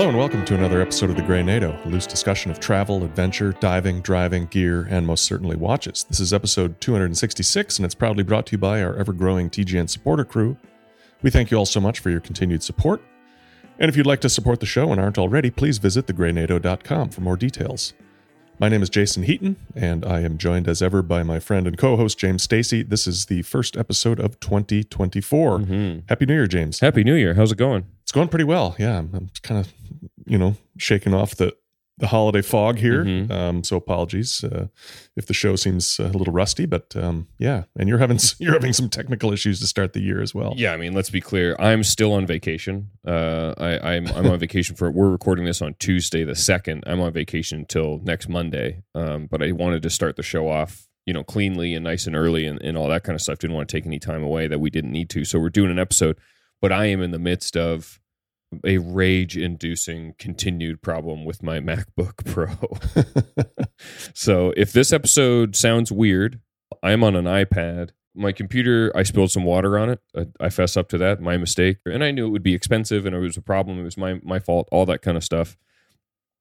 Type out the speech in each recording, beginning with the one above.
Hello and welcome to another episode of the Grey NATO, a loose discussion of travel, adventure, diving, driving, gear, and most certainly watches. This is episode 266, and it's proudly brought to you by our ever growing TGN supporter crew. We thank you all so much for your continued support. And if you'd like to support the show and aren't already, please visit thegreynato.com for more details. My name is Jason Heaton, and I am joined as ever by my friend and co host, James Stacy. This is the first episode of 2024. Mhm. Happy New Year, James. Happy New Year. How's it going? It's going pretty well. Yeah, I'm, I'm kind of, you know, shaking off the the holiday fog here. Mhm. Um, so apologies uh, if the show seems a little rusty, but um, yeah. And you're having you're having some technical issues to start the year as well. Yeah, I mean, let's be clear. I'm still on vacation. Uh, I, I'm I'm on vacation for. We're recording this on Tuesday the second. I'm on vacation until next Monday. Um, but I wanted to start the show off, you know, cleanly and nice and early and, and all that kind of stuff. Didn't want to take any time away that we didn't need to. So we're doing an episode. But I am in the midst of a rage-inducing continued problem with my MacBook Pro. So if this episode sounds weird, I'm on an iPad. My computer, I spilled some water on it. I, I fess up to that, my mistake. And I knew it would be expensive and it was a problem. It was my my fault, all that kind of stuff.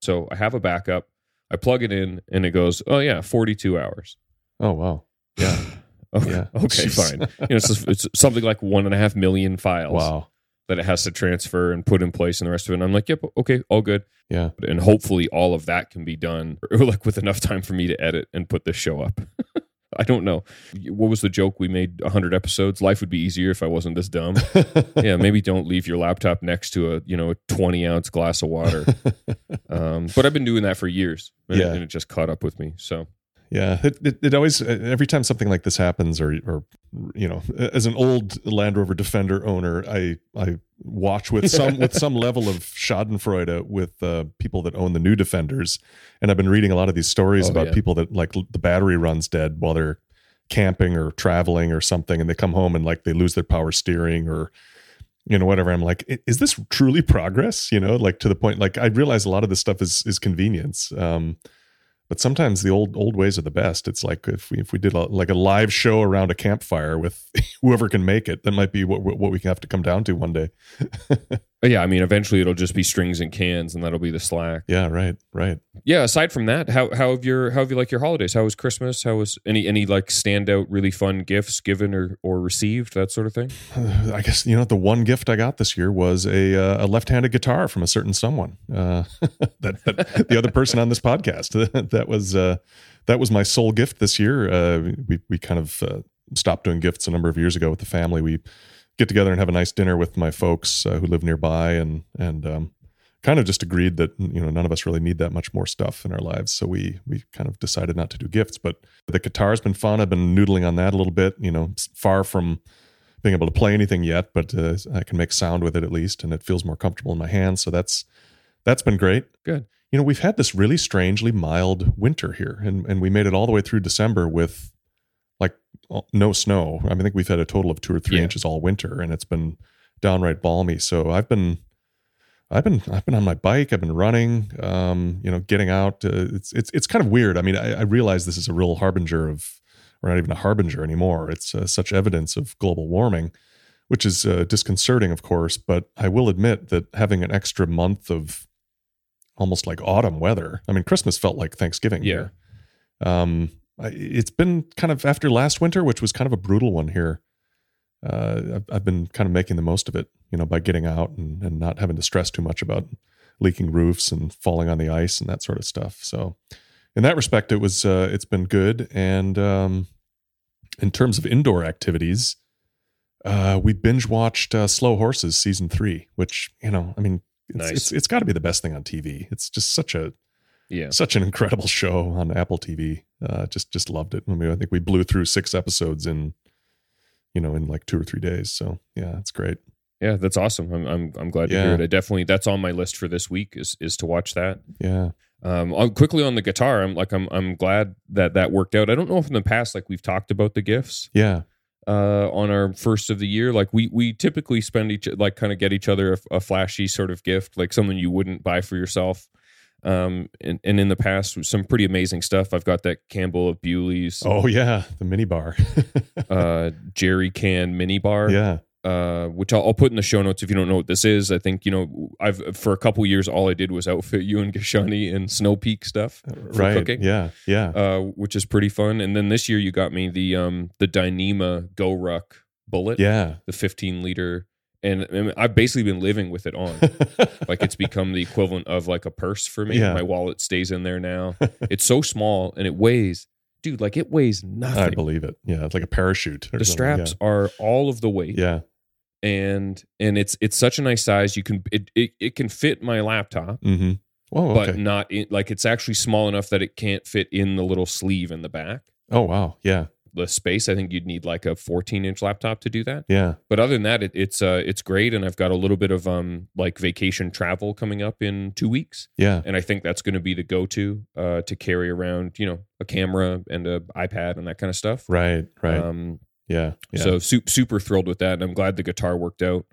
So I have a backup. I plug it in and it goes, oh yeah, 42 hours. oh wow. Yeah. Okay, Yeah. okay Jeez. fine. You know, it's, it's something like one and a half million files Wow. That it has to transfer and put in place and the rest of it. And I'm like, yep, okay, all good. Yeah. and hopefully all of that can be done like with enough time for me to edit and put this show up i don't know what was the joke we made 100 episodes life would be easier if i wasn't this dumb yeah maybe don't leave your laptop next to a you know a 20 ounce glass of water um, but i've been doing that for years and, Yeah. and it just caught up with me so Yeah, it, it, it always every time something like this happens, or or you know, as an old Land Rover Defender owner, I I watch with some with some level of Schadenfreude with uh, people that own the new Defenders, and I've been reading a lot of these stories Oh, about yeah. people that like the battery runs dead while they're camping or traveling or something, and they come home and like they lose their power steering or you know whatever. I'm like is this truly progress? You know like to the point like i realize a lot of this stuff is is convenience. Um but sometimes the old old ways are the best. It's like if we if we did a, like a live show around a campfire with whoever can make it that might be what what we have to come down to one day yeah i mean eventually it'll just be strings and cans and that'll be the slack yeah right right yeah aside from that how, how have your how have you like your holidays how was christmas how was any any like standout really fun gifts given or or received that sort of thing I guess you know the one gift I got this year was a uh, a left-handed guitar from a certain someone. Uh, that, that the other person on this podcast. that was uh, that was my sole gift this year. Uh, we we kind of uh, stopped doing gifts a number of years ago with the family. We get together and have a nice dinner with my folks uh, who live nearby, and and um, kind of just agreed that you know none of us really need that much more stuff in our lives. So we we kind of decided not to do gifts. But the guitar's been fun. I've been noodling on that a little bit. You know, far from being able to play anything yet, but uh, I can make sound with it at least, and it feels more comfortable in my hands. So that's that's been great. Good. You know, we've had this really strangely mild winter here, and and we made it all the way through December with like uh, no snow. I mean, I think we've had a total of two or three Yeah. inches all winter, and it's been downright balmy. So I've been. I've been I've been on my bike. I've been running. Um, you know, getting out. Uh, it's it's it's kind of weird. I mean, I, I realize this is a real harbinger of or not even a harbinger anymore. It's uh, such evidence of global warming, which is uh, disconcerting, of course. But I will admit that having an extra month of almost like autumn weather. I mean, Christmas felt like Thanksgiving Yeah. here. Um, it's been kind of after last winter, which was kind of a brutal one here. Uh, I've, I've been kind of making the most of it, you know, by getting out and, and not having to stress too much about leaking roofs and falling on the ice and that sort of stuff. So, in that respect, it was uh, it's been good. And um, in terms of indoor activities, uh, we binge watched uh, Slow Horses season three, which you know, I mean, it's Nice. it's, it's got to be the best thing on TV. It's just such a yeah such an incredible show on Apple TV. Uh, just just loved it. I mean, I think we blew through six episodes in you know in like two or three days. So yeah, it's great. Yeah, that's awesome. I'm I'm, I'm glad to Yeah. hear it. I definitely that's on my list for this week is is to watch that. Yeah, Um, quickly on the guitar, I'm like I'm I'm glad that that worked out. I don't know if in the past like we've talked about the gifts yeah, uh, on our first of the year. Like we we typically spend each like kind of get each other a, a flashy sort of gift, like something you wouldn't buy for yourself. Um, and, and in the past, some pretty amazing stuff. I've got that Campbell of Bewley's Oh yeah, the mini bar. uh, jerry can mini bar. yeah, uh, which I'll, I'll put in the show notes if you don't know what this is. I think you know I've for a couple years all I did was outfit you and Kashani and Snow Peak stuff for right. cooking, Yeah. Yeah. uh, which is pretty fun. And then this year you got me the um the Dyneema GORUCK bullet, yeah. the 15 liter, and, and I've basically been living with it on. like it's become the equivalent of like a purse for me. Yeah. My wallet stays in there now. it's so small and it weighs, dude, like it weighs nothing. I believe it. Yeah. It's like a parachute. or the something. straps are all of the weight Yeah. and and it's it's such a nice size you can it it, it can fit my laptop Yeah. Mm-hmm. Oh, but not in, like it's actually small enough that it can't fit in the little sleeve in the back oh, wow. Yeah. The space i think you'd need like a 14 inch laptop to do that Yeah. but other than that it, it's uh it's great and i've got a little bit of um like vacation travel coming up in two weeks Yeah. and i think that's going to be the go-to uh to carry around you know a camera and a ipad and that kind of stuff Right. Right. um yeah. Yeah. so su- super thrilled with that and i'm glad the guitar worked out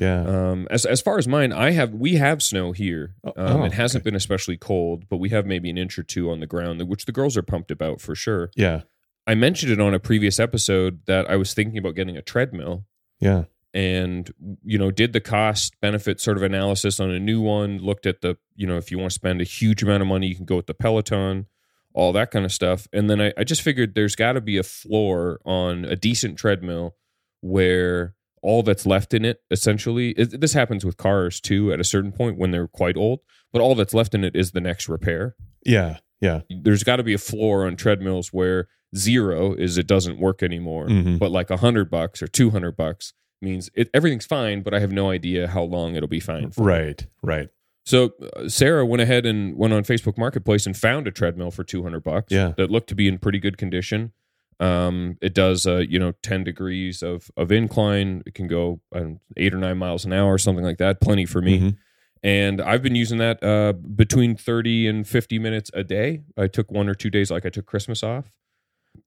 yeah. Um, as as far as mine, I have we have snow here. Oh, Um, oh, it hasn't okay. been especially cold, but we have maybe an inch or two on the ground, which the girls are pumped about for sure. yeah. I mentioned it on a previous episode that I was thinking about getting a treadmill, Yeah. and you know did the cost benefit sort of analysis on a new one. Looked at the you know if you want to spend a huge amount of money, you can go with the Peloton, all that kind of stuff. And then I, I just figured there's got to be a floor on a decent treadmill where all that's left in it essentially it, this happens with cars too at a certain point when they're quite old but all that's left in it is the next repair Yeah. Yeah. there's got to be a floor on treadmills where zero is it doesn't work anymore Mhm. but like a hundred bucks or 200 bucks means it, everything's fine but i have no idea how long it'll be fine for. Right. Right. so uh, sarah went ahead and went on facebook marketplace and found a treadmill for 200 bucks Yeah. that looked to be in pretty good condition um, it does uh, you know 10 degrees of of incline it can go um, eight or nine miles an hour something like that plenty for me Mhm. and i've been using that uh, between 30 and 50 minutes a day i took one or two days like i took christmas off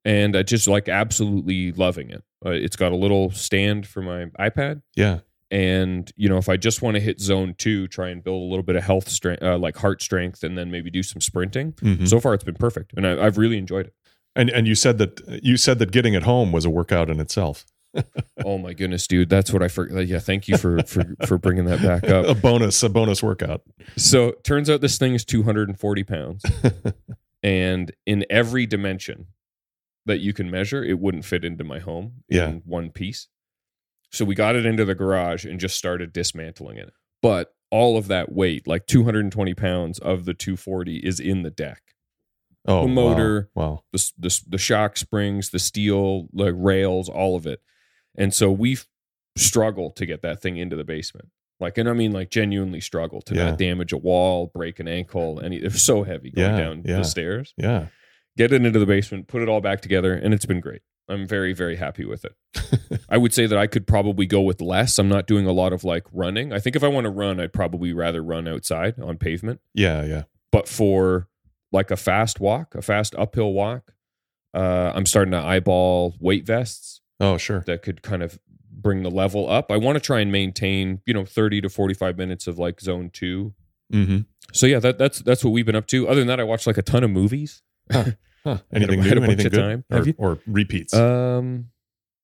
and i just like absolutely loving it uh, it's got a little stand for my ipad Yeah. and you know if i just want to hit zone two try and build a little bit of health strength uh, like heart strength and then maybe do some sprinting Mhm. so far it's been perfect and I, i've really enjoyed it And and you said that you said that getting it home was a workout in itself. oh my goodness dude that's what i forgot yeah thank you for for for bringing that back up. a bonus, a bonus workout. so turns out this thing is 240 pounds and in every dimension that you can measure it wouldn't fit into my home Yeah. in one piece so we got it into the garage and just started dismantling it but all of that weight like 220 pounds of the 240 is in the deck Oh, The wow. motor. Wow. the, the, the shock springs, the steel, like rails, all of it. And so we struggle to get that thing into the basement. Like, and I mean, like genuinely struggle to Yeah. not damage a wall, break an ankle. Any, they're so heavy going Yeah, down yeah. the stairs. Yeah. Get it into the basement, put it all back together, and it's been great. I'm very, very happy with it. I would say that I could probably go with less. I'm not doing a lot of like running. I think if I want to run, I'd probably rather run outside on pavement Yeah. Yeah. but for like a fast walk, a fast uphill walk, uh, I'm starting to eyeball weight vests Oh, sure. that could kind of bring the level up. I want to try and maintain, you know, 30 to 45 minutes of like zone two. Mm-hmm. So yeah, that, that's that's what we've been up to. Other than that, I watched like a ton of movies. Huh. Anything had new? Anything good? time. Or, or repeats? Um,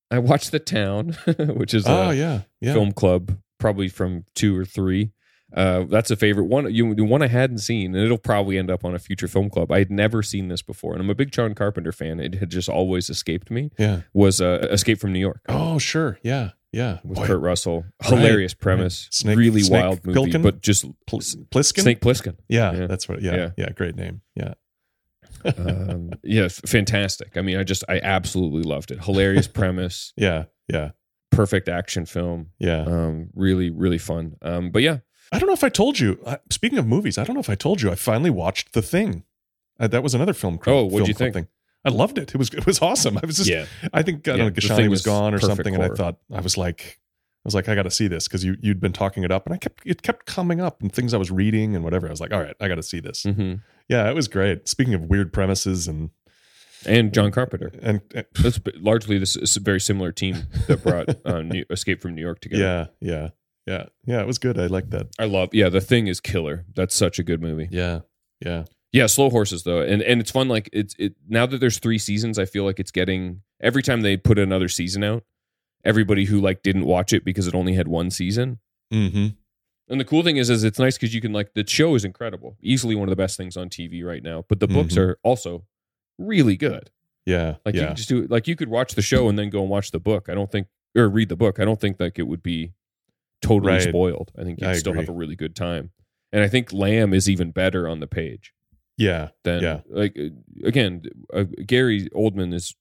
I watched The Town, which is oh, a yeah. Yeah. film club, probably from two or three. Uh, that's a favorite one. You the one I hadn't seen, and it'll probably end up on a future film club. I had never seen this before, and I'm a big John Carpenter fan. It had just always escaped me. Yeah. Was uh, Escape from New York Oh, sure. Yeah. Yeah. with Boy, Kurt Russell. Right, Hilarious premise, Snake- really Snake wild movie, but just Pl- Plissken? Snake Plissken. Yeah, Yeah. That's what. Yeah, Yeah. yeah. Great name. Yeah. Um, yeah, fantastic. I mean, I just I absolutely loved it. Hilarious premise, Yeah. Yeah. perfect action film. Yeah. Um, really, really fun. Um, but yeah, I don't know if I told you. Uh, speaking of movies, I don't know if I told you. I finally watched The Thing. Uh, that was another film. Oh, what'd film you think? Thing. I loved it. It was it was awesome. I was just. yeah. I think I Yeah, don't know. Kashani was was gone or something, and I thought I was like, was like, I got to see this because you you'd been talking it up, and I kept it kept coming up and things I was reading and whatever. I was like, all right, I got to see this. hmm Yeah, it was great. Speaking of weird premises and And John Carpenter. and, and That's largely this is a very similar team that brought uh, New, Escape from New York together. yeah, yeah, yeah, yeah. It was good. I liked that. I love. Yeah, the thing is killer. That's such a good movie. Yeah, yeah, Yeah, slow horses though, and and it's fun. Like it's it now that there's three seasons, I feel like it's getting every time they put another season out, everybody who like didn't watch it because it only had one season. Mm-hmm. And the cool thing is, is it's nice because you can like the show is incredible, easily one of the best things on TV right now. But the books Mhm. are also really good. Yeah. Like you yeah. could just do like you could watch the show and then go and watch the book. I don't think or read the book. I don't think like it would be totally Right. spoiled. I think you'd I still have a really good time. And I think Lamb is even better on the page yeah. than Yeah. like uh, again uh, Gary Oldman is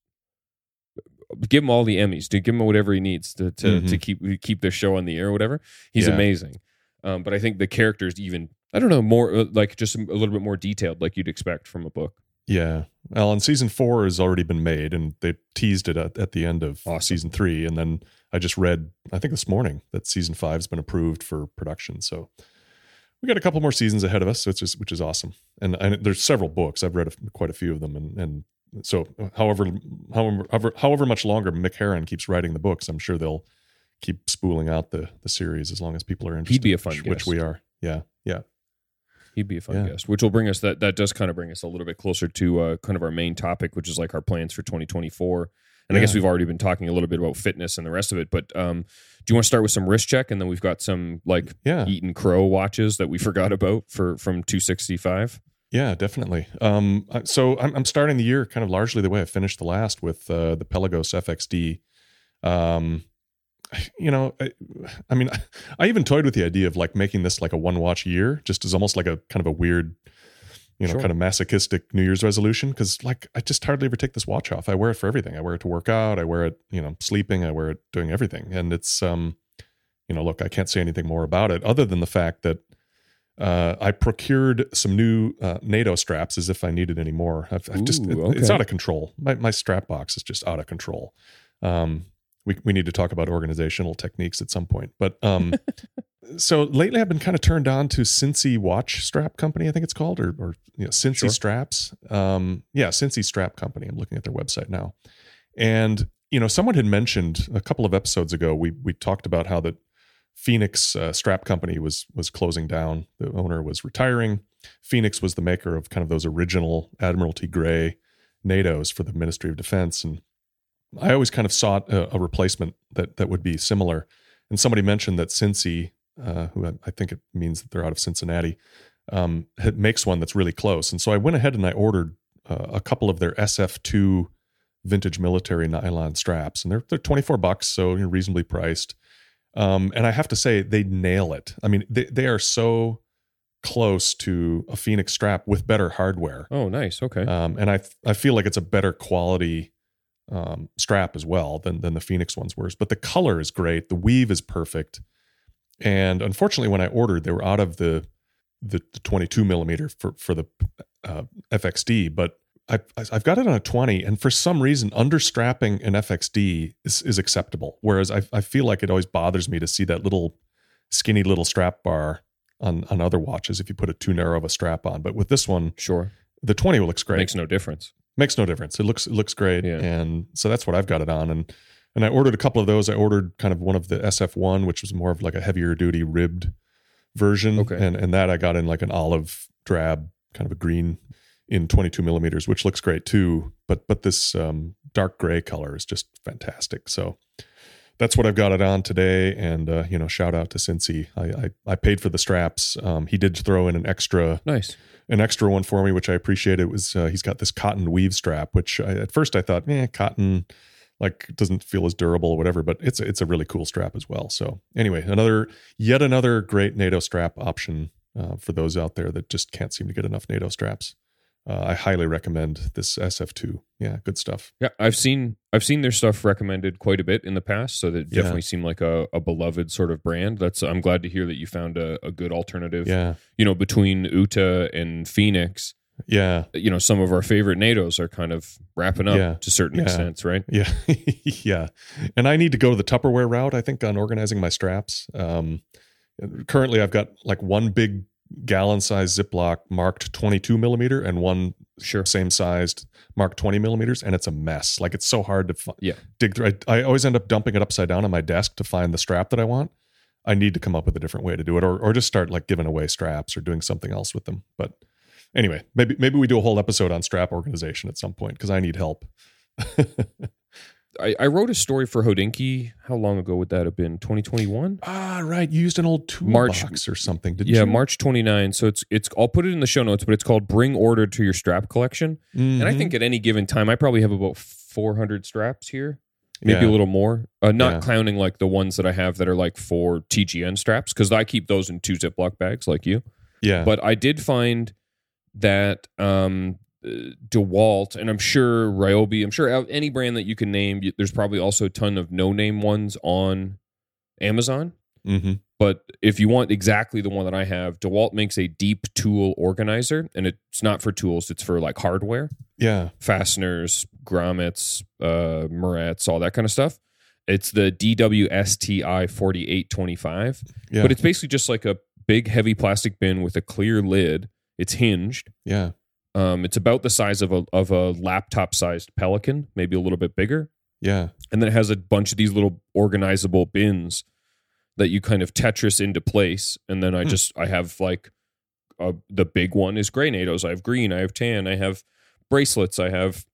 give him all the Emmys to give him whatever he needs to to, Mhm. to keep keep the show on the air or whatever. He's Yeah. amazing. Um, but I think the characters even I don't know more uh, like just a little bit more detailed like you'd expect from a book. Yeah. Well, and season four has already been made, and they teased it at, at the end of Awesome. season three. And then I just read, I think this morning, that season five's been approved for production. So we got a couple more seasons ahead of us, so it's just, which is awesome. And, and there's several books. I've read a, quite a few of them, and and so however however however, much longer Mick Herron keeps writing the books, I'm sure they'll keep spooling out the the series as long as people are interested. He'd be a fun which, which we are. Yeah. Yeah. He'd be a fun Yeah. guest, which will bring us that that does kind of bring us a little bit closer to uh, kind of our main topic, which is like our plans for 2024. And I guess we've already been talking a little bit about fitness and the rest of it. But um, do you want to start with some wrist check, and then we've got some like Yeah. Eaton Crow watches that we forgot about for from 265. Yeah, definitely. Um, so I'm, I'm starting the year kind of largely the way I finished the last with uh, the Pelagos FXD. Um, you know, I, I mean, I even toyed with the idea of like making this like a one watch year, just as almost like a kind of a weird, you know, Sure. kind of masochistic New Year's resolution. Because like I just hardly ever take this watch off. I wear it for everything. I wear it to work out. I wear it, you know, sleeping. I wear it doing everything. And it's, um, you know, look, I can't say anything more about it other than the fact that uh, I procured some new uh, NATO straps as if I needed any more. I've, I've just it- it's out of control. My my strap box is just out of control. Um, we we need to talk about organizational techniques at some point. But um, so lately I've been kind of turned on to Cincy Watch Strap Company, I think it's called, or or you know, Cincy Sure. Straps. Um, yeah, Cincy Strap Company. I'm looking at their website now, and you know, someone had mentioned a couple of episodes ago. We we talked about how that Phoenix uh, Strap Company was was closing down. The owner was retiring. Phoenix was the maker of kind of those original Admiralty Gray NATOs for the Ministry of Defense, and I always kind of sought a, a replacement that that would be similar. And somebody mentioned that Cincy, uh, who I, I think it means that they're out of Cincinnati, um, makes one that's really close. And so I went ahead and I ordered uh, a couple of their SF2 vintage military nylon straps, and they're they're 24 bucks, so reasonably priced. Um, and I have to say, they nail it. I mean, they they are so close to a Phoenix strap with better hardware. Oh, nice. Okay. Um, and I I feel like it's a better quality um, strap as well than than the Phoenix ones were. But the color is great. The weave is perfect. And unfortunately, when I ordered, they were out of the the, the 22 millimeter for for the uh, FXD. But I, I've got it on a 20, and for some reason, understrapping an FXD is, is acceptable. Whereas I, I feel like it always bothers me to see that little skinny little strap bar on on other watches if you put a too narrow of a strap on. But with this one, sure. the 20 looks great Makes no difference. makes no difference it looks it looks great Yeah. and so that's what i've got it on and and i ordered a couple of those i ordered kind of one of the sf1 which was more of like a heavier duty ribbed version Okay. and and that i got in like an olive drab kind of a green in 22 millimeters which looks great too but but this um dark gray color is just fantastic so that's what I've got it on today, and uh, you know, shout out to Cincy. I, I I paid for the straps. Um, he did throw in an extra Nice. an extra one for me, which I appreciate. It was uh, he's got this cotton weave strap, which I, at first I thought, eh, cotton like doesn't feel as durable or whatever, but it's it's a really cool strap as well. So anyway, another yet another great NATO strap option uh, for those out there that just can't seem to get enough NATO straps. Uh, I highly recommend this SF2. Yeah, good stuff. Yeah, I've seen I've seen their stuff recommended quite a bit in the past, so that Yeah. definitely seemed like a, a beloved sort of brand. That's I'm glad to hear that you found a, a good alternative. Yeah, You know, between Uta and Phoenix, yeah, you know, some of our favorite NATOs are kind of wrapping up Yeah. to certain Yeah. extents, right? Yeah, yeah. And I need to go the Tupperware route. I think on organizing my straps. Um, currently, I've got like one big gallon size Ziploc marked 22 millimeter and one Sure. same sized marked 20 millimeters, and it's a mess. Like it's so hard to fi- Yeah. dig through. I, I always end up dumping it upside down on my desk to find the strap that I want. I need to come up with a different way to do it, or or just start like giving away straps or doing something else with them. But anyway, maybe maybe we do a whole episode on strap organization at some point because I need help. I, I wrote a story for Hodinkee. How long ago would that have been? 2021? Ah, right. You used an old March- toolbox or something, did yeah, you? March 29. So it's it's I'll put it in the show notes, but it's called Bring Order to Your Strap Collection. And I think at any given time, I probably have about 400 straps here, maybe Yeah. a little more. Uh, not Yeah. counting like the ones that I have that are like for TGN straps, because I keep those in two Ziploc bags like you. Yeah. But I did find that um, DeWalt, and I'm sure Ryobi, I'm sure any brand that you can name, there's probably also a ton of no name ones on Amazon. hmm But if you want exactly the one that I have, DeWalt makes a deep tool organizer, and it's not for tools; it's for like hardware, Yeah. fasteners, grommets, uh, Marets, all that kind of stuff. It's the DWSTI 4825, Yeah. but it's basically just like a big, heavy plastic bin with a clear lid. It's hinged. yeah. Um, it's about the size of a of a laptop sized Pelican, maybe a little bit bigger Yeah. and then it has a bunch of these little organizable bins that you kind of tetris into place and then i Hmm. just i have like uh, the big one is gray natos i have green i have tan i have bracelets i have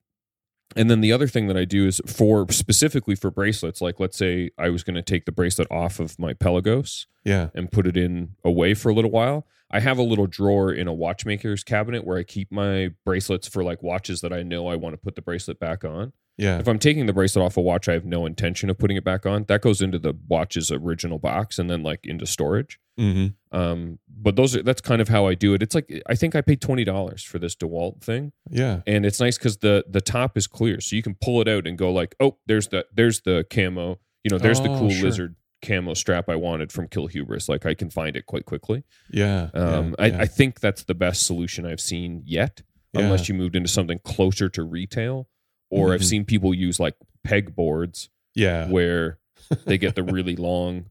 and then the other thing that i do is for specifically for bracelets like let's say i was going to take the bracelet off of my pelagos Yeah. and put it in away for a little while i have a little drawer in a watchmaker's cabinet where i keep my bracelets for like watches that i know i want to put the bracelet back on Yeah. if I'm taking the bracelet off a watch, I have no intention of putting it back on. That goes into the watch's original box and then like into storage. hmm Um, but those are that's kind of how I do it. It's like I think I paid twenty dollars for this DeWalt thing, Yeah. and it's nice because the the top is clear, so you can pull it out and go like, oh, there's the there's the camo. You know, there's the Oh, cool sure. lizard camo strap I wanted from Kill Hubris. Like I can find it quite quickly. Yeah. Um, yeah. I, I think that's the best solution I've seen yet, Yeah. unless you moved into something closer to retail. Or I've Mhm. seen people use like peg boards yeah. where they get the really long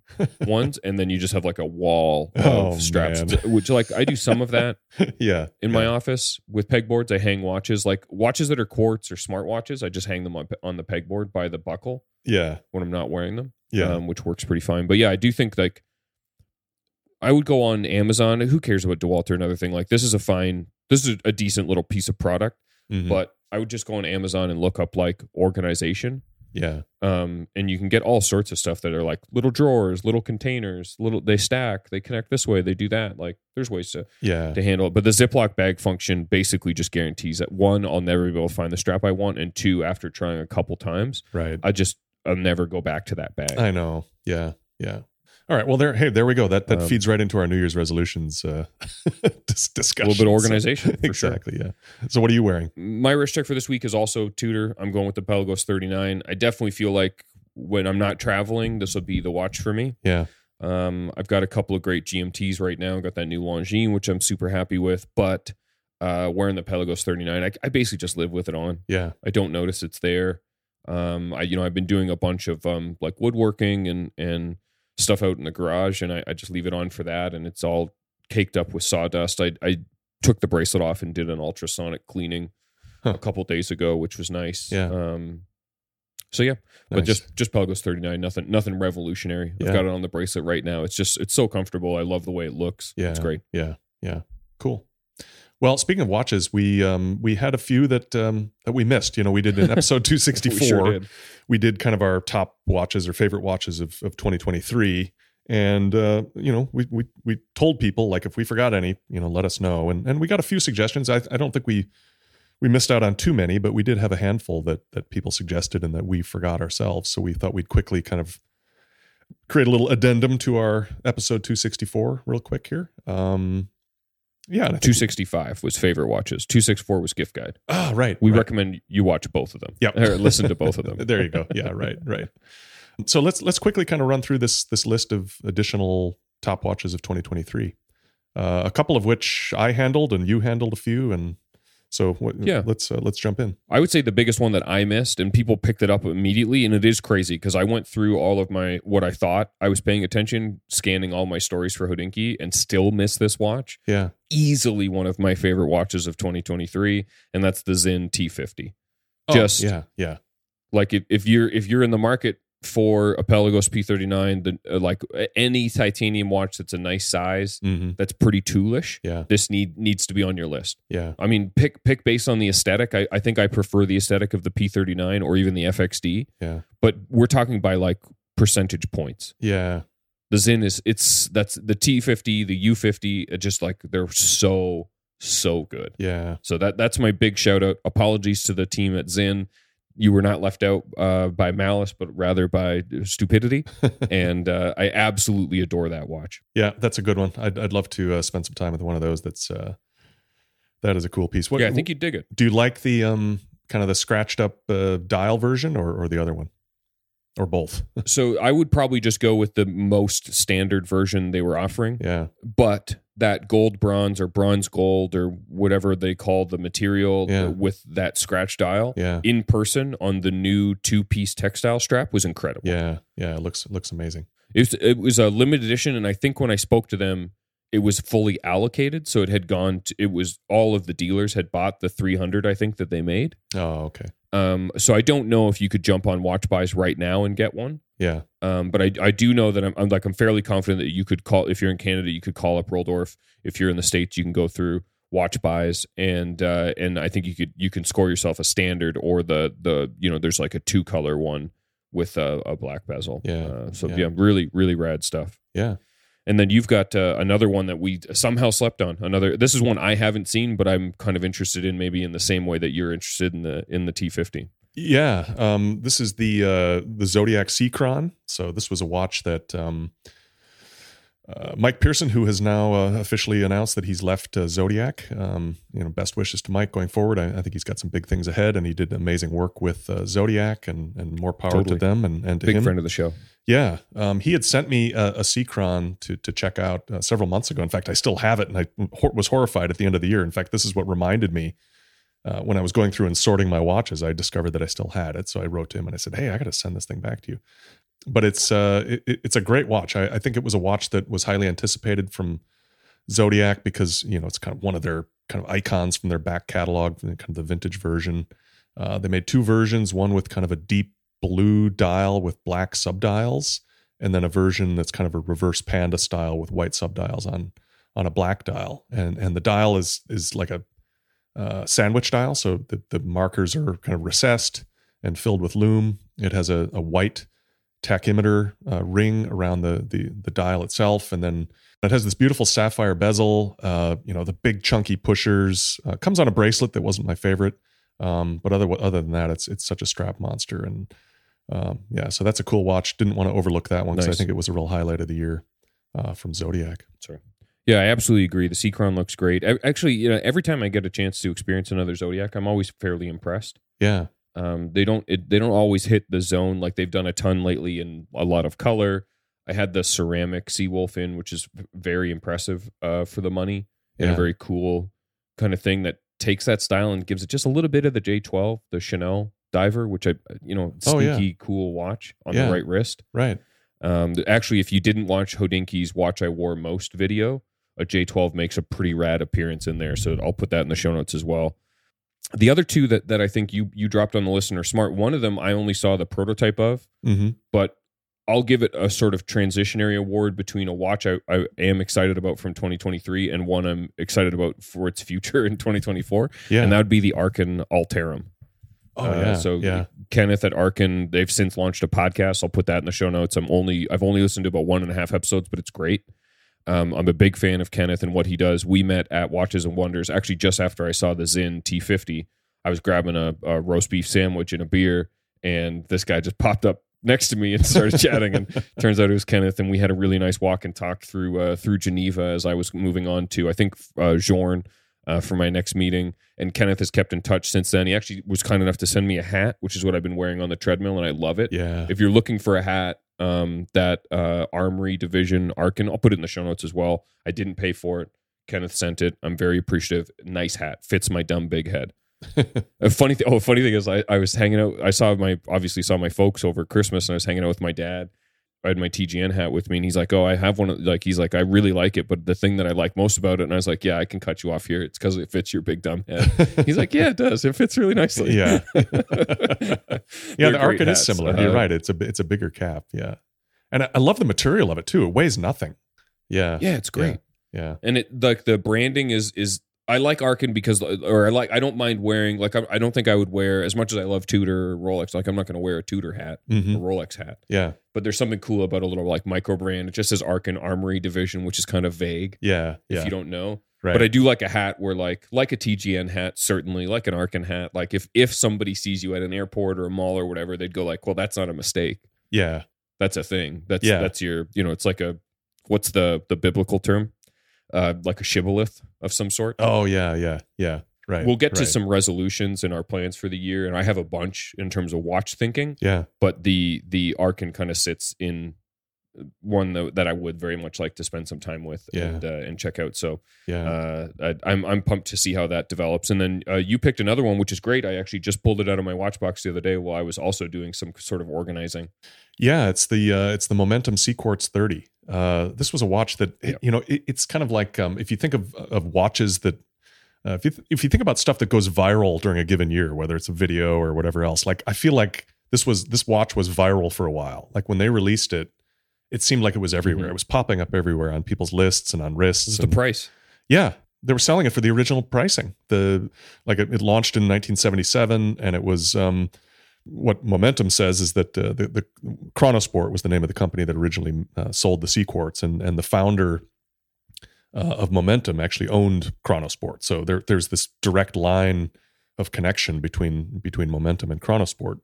ones, and then you just have like a wall of Oh, straps. to- which like I do some of that yeah. in my office with pegboards. I hang watches, like watches that are quartz or smart watches. I just hang them on on the pegboard by the buckle Yeah. when I'm not wearing them. Yeah. um, which works pretty fine. But yeah, I do think like I would go on Amazon. Who cares about DeWalt or another thing? Like this is a fine, this is a decent little piece of product. Mhm. But I would just go on Amazon and look up like organization. yeah. Um, and you can get all sorts of stuff that are like little drawers, little containers, little they stack, they connect this way, they do that. Like there's ways to Yeah. to handle it. But the Ziploc bag function basically just guarantees that one, I'll never be able to find the strap I want, and two, after trying a couple times, Right. I just I'll never go back to that bag. I know. Yeah. Yeah. All right. Well, there. Hey, there we go. That that Um, feeds right into our New Year's resolutions uh, dis- a discussion. little bit of organization, for sure. exactly. Yeah. So, what are you wearing? my wrist check for this week is also Tudor. I'm going with the Pelagos 39. I definitely feel like when I'm not traveling, this will be the watch for me. Yeah. Um, I've got a couple of great GMTs right now. I've got that new Longines, which I'm super happy with, but uh, wearing the Pelagos 39, I, I basically just live with it on. Yeah. I don't notice it's there. Um, I you know I've been doing a bunch of um like woodworking and and stuff out in the garage, and I, I just leave it on for that, and it's all caked up with sawdust. I I took the bracelet off and did an ultrasonic cleaning Huh. a couple days ago, which was nice. Yeah. Um. So yeah, but just just Pelagos 39, nothing nothing revolutionary. Yeah. I've got it on the bracelet right now. It's just it's so comfortable. I love the way it looks. Yeah. It's great. Yeah. Yeah. Cool. Well, speaking of watches, we um we had a few that um that we missed. You know, we did in episode 264. We sure did. we did kind of our top watches or favorite watches of, of 2023 and uh, you know we, we we told people like if we forgot any you know let us know and and we got a few suggestions i, I don't think we we missed out on too many but we did have a handful that that people suggested and that we forgot ourselves so we thought we'd quickly kind of create a little addendum to our episode 264 real quick here um yeah and I think- 265 was favorite watches. 264 was gift guide. ah right We right. recommend you watch both of them. Yeah, Or listen to both of them. there you go. Yeah, right, right. So let's let's quickly kind of run through this this list of additional top watches of 2023. Uh, a couple of which I handled and you handled a few, and so what, Yeah. let's uh, let's jump in. I would say the biggest one that I missed, and people picked it up immediately, and it is crazy because I went through all of my what I thought I was paying attention, scanning all my stories for Hodinkee, and still missed this watch. Yeah, Easily one of my favorite watches of 2023, and that's the Sinn T50. Oh, Just yeah, yeah, like if, if you're if you're in the market for a Pelagos P39, the uh, like any titanium watch that's a nice size, hmm that's pretty toolish. Yeah. This need needs to be on your list. Yeah. I mean, pick pick based on the aesthetic. I, I think I prefer the aesthetic of the P39 or even the FXD. Yeah. But we're talking by like percentage points. Yeah. The Sinn is it's that's the T50, the U50. Just like they're so so good. Yeah. So that that's my big shout out. Apologies to the team at Sinn. You were not left out uh, by malice, but rather by stupidity. and uh, I absolutely adore that watch. Yeah, that's a good one. I'd, I'd love to uh, spend some time with one of those. That's uh, that is a cool piece. What, yeah, I think you dig it. do you like the um kind of the scratched up uh, dial version or or the other one, or both? So I would probably just go with the most standard version they were offering. yeah, but that gold bronze or bronze gold or whatever they call the material Yeah. with that scratch dial yeah, in person on the new two piece textile strap was incredible. yeah, yeah. It looks looks amazing. It was, it was a limited edition, and I think when I spoke to them, it was fully allocated. So it had gone. To, it was all of the dealers had bought the 300. I think that they made. Oh, okay. Um, so I don't know if you could jump on WatchBuys right now and get one. Yeah, Um, but I, I do know that I'm, I'm like I'm fairly confident that you could call if you're in Canada you could call up Roldorf if you're in the states you can go through WatchBuys. And uh, and I think you could you can score yourself a standard or the the you know there's like a two color one with a, a black bezel. Yeah, uh, so yeah. yeah. really really rad stuff. Yeah, and then you've got uh, another one that we somehow slept on. Another this is one I haven't seen but I'm kind of interested in maybe in the same way that you're interested in the in the T50 yeah. Um, this is the uh, the Zodiac Sea-Chron. So this was a watch that um, uh, Mike Pearson, who has now uh, officially announced that he's left uh, Zodiac. Um, you know, best wishes to Mike going forward. I, I think he's got some big things ahead, and he did amazing work with uh, Zodiac, and and more power Totally. to them and and to big him. friend of the show Yeah, um, he had sent me a, a Sea-Chron to to check out uh, several months ago. In fact, I still have it, and I was horrified at the end of the year. In fact, this is what reminded me uh, when I was going through and sorting my watches. I discovered that I still had it, so I wrote to him and I said, "Hey, I got to send this thing back to you." But it's uh, it, it's a great watch. I, I think it was a watch that was highly anticipated from Zodiac because you know it's kind of one of their kind of icons from their back catalog, kind of the vintage version. Uh, they made two versions, one with kind of a deep blue dial with black subdials, and then a version that's kind of a reverse panda style with white subdials on on a black dial. And and the dial is is like a uh, sandwich dial, so the the markers are kind of recessed and filled with lume. It has a, a white tachymeter uh, ring around the, the the dial itself, and then it has this beautiful sapphire bezel. Uh, you know, the big chunky pushers. Uh, comes on a bracelet that wasn't my favorite, um, but other other than that, it's it's such a strap monster. And um, yeah, so that's a cool watch. Didn't want to overlook that one because I think it was a real highlight of the year uh, from Zodiac. Sorry. Yeah, I absolutely agree. The Sea-Chron looks great. A- Actually, you know, every time I get a chance to experience another Zodiac, I'm always fairly impressed. Yeah, Um, they don't it, they don't always hit the zone like they've done a ton lately in a lot of color. I had the ceramic Seawolf in, which is very impressive uh, for the money and a very cool kind of thing that takes that style and gives it just a little bit of the J12, the Chanel diver, which I you know Oh, sneaky yeah. cool watch on Yeah. the right wrist. right. Um, actually, if you didn't watch Hodinkee's "Watch I Wore Most" video, a J12 makes a pretty rad appearance in there. So I'll put that in the show notes as well. The other two that that I think you you dropped on the list are smart. One of them I only saw the prototype of, hmm but I'll give it a sort of transitionary award between a watch I, I am excited about from 2023 and one I'm excited about for its future in 2024, Yeah. and that would be the Arkin Alterum. oh Uh, yeah. So yeah. Kenneth at Arkin, they've since launched a podcast. I'll put that in the show notes. I'm only I've only listened to about one and a half episodes, but it's great. Um, I'm a big fan of Kenneth and what he does. We met at Watches and Wonders actually just after I saw the Sinn T50. I was grabbing a, a roast beef sandwich and a beer, and this guy just popped up next to me and started chatting. And turns out it was Kenneth, and we had a really nice walk and talk through uh, through Geneva as I was moving on to I think uh, Jorn uh, for my next meeting. And Kenneth has kept in touch since then. He actually was kind enough to send me a hat, which is what I've been wearing on the treadmill, and I love it. yeah. If you're looking for a hat, um, that uh, Armory Division Arkin, I'll put it in the show notes as well. I didn't pay for it. Kenneth sent it. I'm very appreciative. Nice hat, fits my dumb big head. A funny thing. Oh, funny thing is, I, I was hanging out. I saw my obviously saw my folks over Christmas, and I was hanging out with my dad. I had my TGN hat with me, and he's like, "Oh, I have one." Of, like he's like, "I really like it, but the thing that I like most about it," and I was like, "Yeah, I can cut you off here. It's because it fits your big dumb head." He's like, "Yeah, it does. It fits really nicely." Yeah. yeah, They're the Arkin is similar. Uh, You're right. It's a it's a bigger cap. Yeah, and I, I love the material of it too. It weighs nothing. Yeah, Yeah, it's great. yeah, and it like the branding is is I like Arkin because or I like I don't mind wearing like I, I don't think I would wear as much as I love Tudor or Rolex like I'm not going to wear a Tudor hat hmm a Rolex hat. Yeah, but there's something cool about a little like micro brand it just says Arkin Armory Division which is kind of vague yeah, if yeah. you don't know. Right. but I do like a hat where like like a TGN hat certainly like an Arkin hat like if if somebody sees you at an airport or a mall or whatever they'd go like well that's not a mistake. Yeah, that's a thing. That's Yeah. that's your you know it's like a what's the the biblical term uh like a shibboleth of some sort oh yeah, yeah, yeah. Right. we'll get to some resolutions in our plans for the year and i have a bunch in terms of watch thinking Yeah, but the the arkin kind of sits in one that, that i would very much like to spend some time with Yeah. and uh, and check out so yeah. uh, I, i'm i'm pumped to see how that develops and then uh, you picked another one which is great i actually just pulled it out of my watch box the other day while i was also doing some sort of organizing Yeah, it's the uh, it's the Momentum Sea Quartz 30. Uh, this was a watch that Yeah. you know it, it's kind of like um, if you think of of watches that uh, if you th- if you think about stuff that goes viral during a given year, whether it's a video or whatever else, like I feel like this was this watch was viral for a while. Like when they released it, it seemed like it was everywhere. Mhm. It was popping up everywhere on people's lists and on wrists. is the price yeah, they were selling it for the original pricing. The like it, it launched in 1977, and it was um, what Momentum says is that uh, the, the Chronosport was the name of the company that originally uh, sold the Sea quartz, and and the founder uh, of Momentum actually owned Chronosport. So there there's this direct line of connection between between Momentum and Chronosport.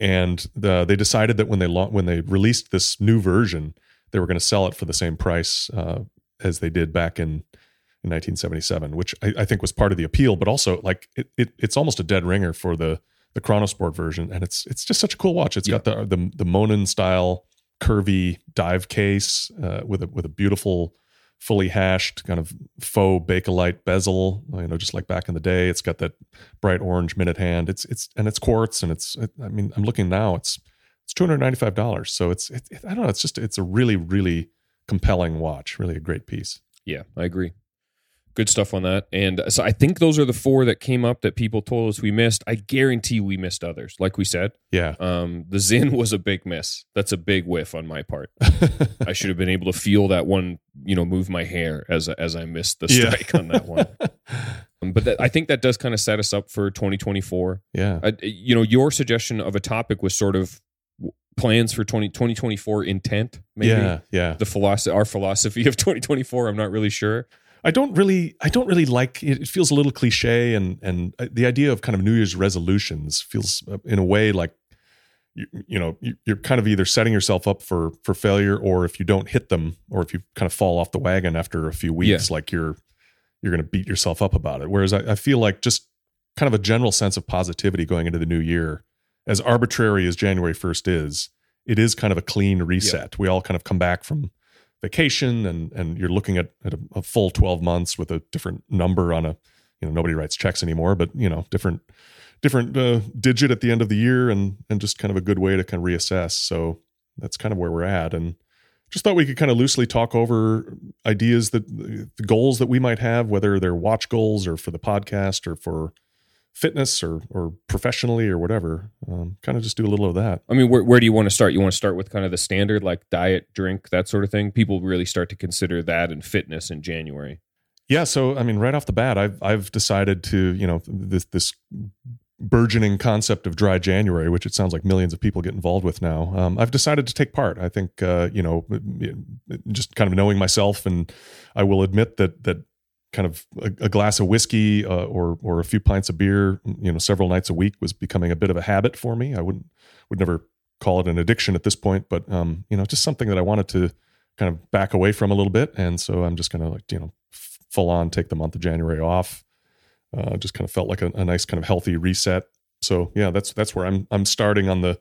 And the, they decided that when they lau- when they released this new version, they were going to sell it for the same price uh, as they did back in in 1977, which I, I think was part of the appeal, but also like it, it it's almost a dead ringer for the the Chronosport version, and it's it's just such a cool watch. It's got the the the Monin style curvy dive case uh, with a with a beautiful fully hashed kind of faux bakelite bezel, you know, just like back in the day. It's got that bright orange minute hand. It's it's and it's quartz, and it's it, I mean I'm looking now. It's it's two hundred ninety five dollars. So it's it, I don't know. It's just it's a really really compelling watch. Really a great piece. Yeah, I agree. Good stuff on that. And uh, so I think those are the four that came up that people told us we missed. I guarantee we missed others. Like we said, Yeah. um, the Sinn was a big miss. That's a big whiff on my part. I should have been able to feel that one, you know, move my hair as as I missed the Yeah. strike on that one. Um, but that, I think that does kind of set us up for 2024. yeah. I, you know, your suggestion of a topic was sort of plans for 20, 2024 intent. Maybe Yeah. Yeah. the philosophy, our philosophy of 2024. I'm not really sure. I don't really, I don't really like it. It feels a little cliche, and and uh, the idea of kind of New Year's resolutions feels, uh, in a way, like you, you know you- you're kind of either setting yourself up for for failure, or if you don't hit them, or if you kind of fall off the wagon after a few weeks, like you're you're going to beat yourself up about it. Whereas I, I feel like just kind of a general sense of positivity going into the new year, as arbitrary as January first is, it is kind of a clean reset. We all kind of come back from vacation and and you're looking at, at a, a full 12 months with a different number on a you know nobody writes checks anymore but you know different different uh, digit at the end of the year and and just kind of a good way to kind of reassess. So that's kind of where we're at. And just thought we could kind of loosely talk over ideas that the goals that we might have whether they're watch goals or for the podcast or for fitness or or professionally or whatever um, kind of just do a little of that I mean, where, where do you want to start? You want to start with kind of the standard, like diet, drink, that sort of thing. People really start to consider that and fitness in January. Yeah, so I mean, right off the bat, I've I've decided to you know this this burgeoning concept of dry January, which it sounds like millions of people get involved with now. Um, I've decided to take part. I think uh, you know, just kind of knowing myself, and I will admit that that kind of a, a glass of whiskey uh, or or a few pints of beer, you know, several nights a week was becoming a bit of a habit for me. I wouldn't would never call it an addiction at this point, but um, you know, just something that I wanted to kind of back away from a little bit, and so I'm just going to like you know full on take the month of January off. Uh, just kind of felt like a, a nice kind of healthy reset. So yeah, that's that's where I'm I'm starting on the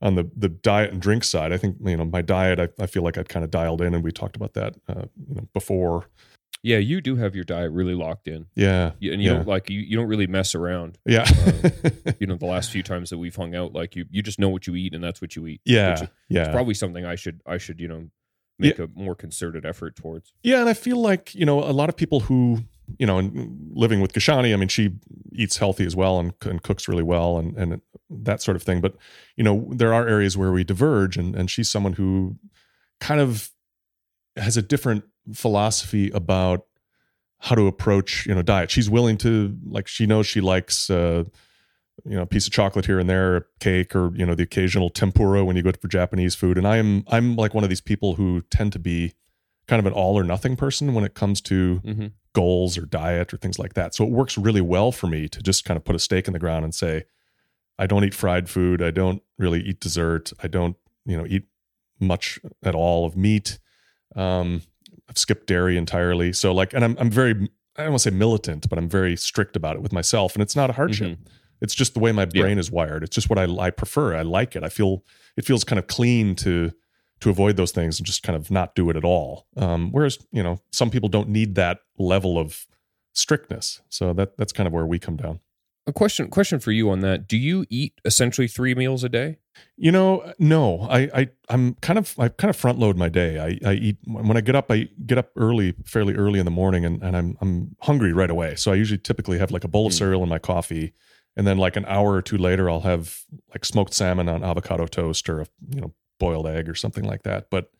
on the the diet and drink side. I think you know my diet. I, I feel like I'd kind of dialed in, and we talked about that uh, you know before. Yeah, you do have your diet really locked in, Yeah. You- and you Yeah. don't like you, you don't really mess around. Yeah. Um, you know, the last few times that we've hung out, like you you just know what you eat, and that's what you eat. yeah. is Yeah. It's probably something I should I should you know make a more concerted effort towards. Yeah, and I feel like you know a lot of people who you know, and living with Kashani, I mean, she eats healthy as well and, and cooks really well and and that sort of thing. But you know, there are areas where we diverge, and and she's someone who kind of has a different philosophy about how to approach you know diet. She's willing to like she knows she likes. uh you know, a piece of chocolate here and there, a cake, or you know, the occasional tempura when you go for Japanese food. And I'm I'm like one of these people who tend to be kind of an all or nothing person when it comes to Mm-hmm. goals or diet or things like that. So it works really well for me to just kind of put a stake in the ground and say, I don't eat fried food. I don't really eat dessert. I don't, you know, eat much at all of meat. Um, I've skipped dairy entirely. So like, and I'm I'm very I don't want to say militant, but I'm very strict about it with myself, and it's not a hardship. It's just the way my Yeah. brain is wired. It's just what I, I prefer. I like it. I feel it feels kind of clean to to avoid those things and just kind of not do it at all. Um, whereas you know some people don't need that level of strictness. So that that's kind of where we come down. A question question for you on that: Do you eat essentially three meals a day? You know, no, I, I, I'm kind of, I kind of front load my day. I, I eat when I get up. I get up early, fairly early in the morning, and, and I'm, I'm hungry right away. So I usually typically have like a bowl of Mm. cereal in my coffee, and then like an hour or two later, I'll have like smoked salmon on avocado toast or a you know boiled egg or something like that. But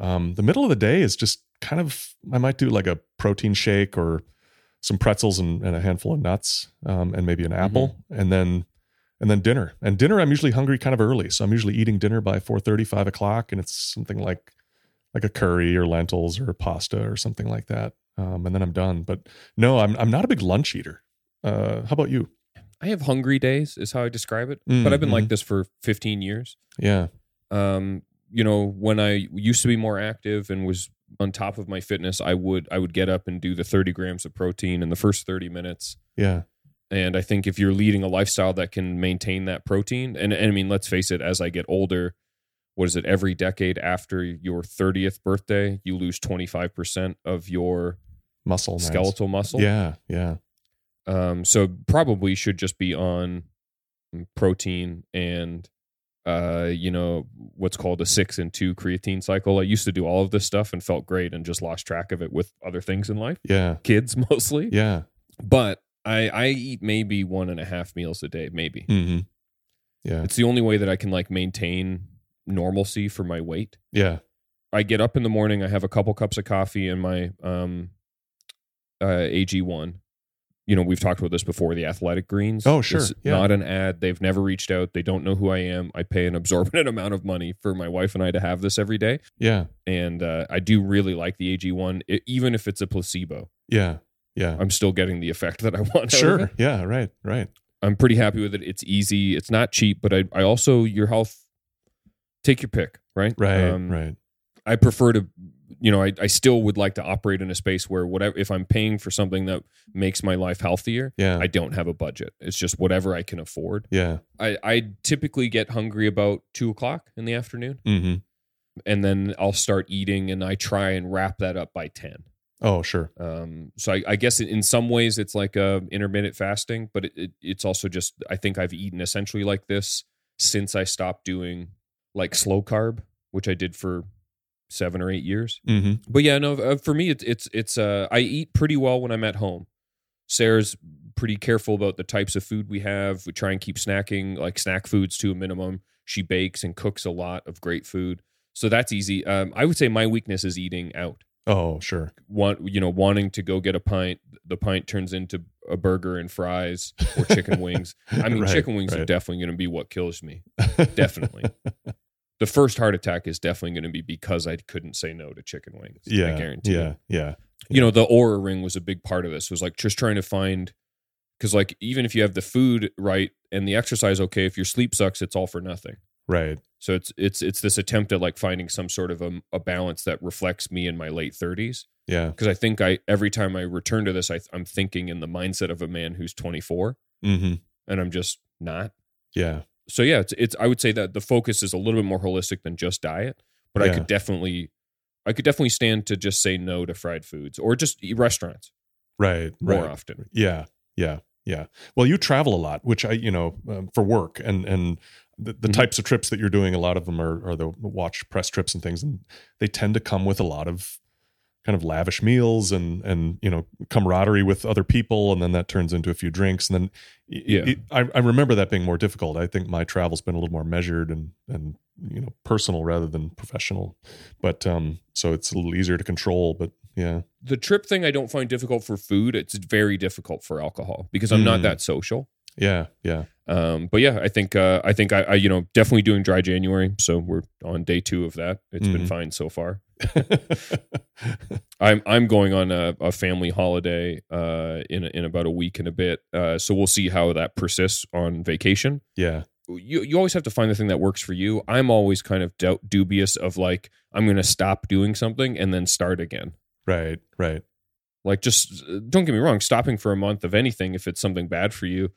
um, the middle of the day is just kind of, I might do like a protein shake or some pretzels and, and a handful of nuts, um, and maybe an apple, and then and then dinner. And dinner, I'm usually hungry kind of early, so I'm usually eating dinner by 4:30, 5 o'clock, and it's something like like a curry or lentils or pasta or something like that. Um, and then I'm done. But no, I'm I'm not a big lunch eater. Uh, how about you? I have hungry days, is how I describe it. Mm, but I've been mhm. like this for 15 years. Yeah, um, you know, when I used to be more active and was on top of my fitness, I would I would get up and do the 30 grams of protein in the first 30 minutes. yeah, And I think if you're leading a lifestyle that can maintain that protein, and, and I mean, let's face it, as I get older, what is it? Every decade after your 30th birthday, you lose 25% of your muscle mass. skeletal muscle. Yeah, yeah, Um, so probably should just be on protein and uh, you know, what's called a six and two creatine cycle. I used to do all of this stuff and felt great and just lost track of it with other things in life, yeah, kids mostly. yeah. But I, I eat maybe one and a half meals a day, maybe. Mm-hmm. Yeah, It's the only way that I can like maintain normalcy for my weight. yeah, I get up in the morning, I have a couple cups of coffee and my um uh AG1. You know, we've talked about this before, the athletic greens. Oh, sure. It's Yeah. not an ad. They've never reached out. They don't know who I am. I pay an absorbent amount of money for my wife and I to have this every day. yeah, And uh, I do really like the AG1, I- even if it's a placebo. yeah, yeah. I'm still getting the effect that I want. Sure. it. Yeah. Right. Right. I'm pretty happy with it. It's easy. It's not cheap, but I, I also, your health, take your pick, right? Right. Um, right. I prefer to, you know, I, I still would like to operate in a space where whatever, if I'm paying for something that makes my life healthier, Yeah. I don't have a budget. It's just whatever I can afford. yeah. I, I typically get hungry about two o'clock in the afternoon hmm and then I'll start eating and I try and wrap that up by 10. Oh, sure. Um, so I, I guess in- in some ways it's like a intermittent fasting, but it, it, it's also just, I think I've eaten essentially like this since I stopped doing like slow carb, which I did for seven or eight years. hmm But yeah, no. Uh, for me, it's it's it's. Uh, I eat pretty well when I'm at home. Sarah's pretty careful about the types of food we have. We try and keep snacking like snack foods to a minimum. She bakes and cooks a lot of great food, so that's easy. Um, I would say my weakness is eating out. Oh, sure. Want you know, wanting to go get a pint. The pint turns into a burger and fries or chicken wings. I mean, Right, chicken wings are definitely going to be what kills me. Definitely. The first heart attack is definitely going to be because I couldn't say no to chicken wings. yeah. I guarantee. you Yeah. Yeah. you know the Oura ring was a big part of this was like just trying to find because like even if you have the food right and the exercise okay if your sleep sucks it's all for nothing Right. so it's it's it's this attempt at like finding some sort of a, a balance that reflects me in my late 30s Yeah. because i think i every time i return to this I, i'm thinking in the mindset of a man who's 24 hmm and i'm just not Yeah. So yeah it's it's i would say that the focus is a little bit more holistic than just diet but i could definitely I could definitely stand to just say no to fried foods or just eat restaurants right more right often. Yeah, yeah, yeah. Well, you travel a lot, which I, you know, um, for work, and and the, the Mhm. types of trips that you're doing, a lot of them are, are the watch press trips and things, and they tend to come with a lot of kind of lavish meals and and you know camaraderie with other people, and then that turns into a few drinks, and then Yeah. y- I, I remember that being more difficult. I think my travel's been a little more measured and and you know personal rather than professional, but um, so it's a little easier to control. But yeah, The trip thing I don't find difficult for food. It's very difficult for alcohol because I'm not Mm. that social. yeah, yeah. Um, but yeah, I think uh, I think I, I you know definitely doing dry January. So we're on day two of that. It's been Mhm. fine so far. I'm I'm going on a, a family holiday uh, in in about a week and a bit. Uh, so we'll see how that persists on vacation. yeah. You you always have to find the thing that works for you. I'm always kind of doubt, dubious of like I'm going to stop doing something and then start again. Right, right. Like just don't get me wrong, stopping for a month of anything if it's something bad for you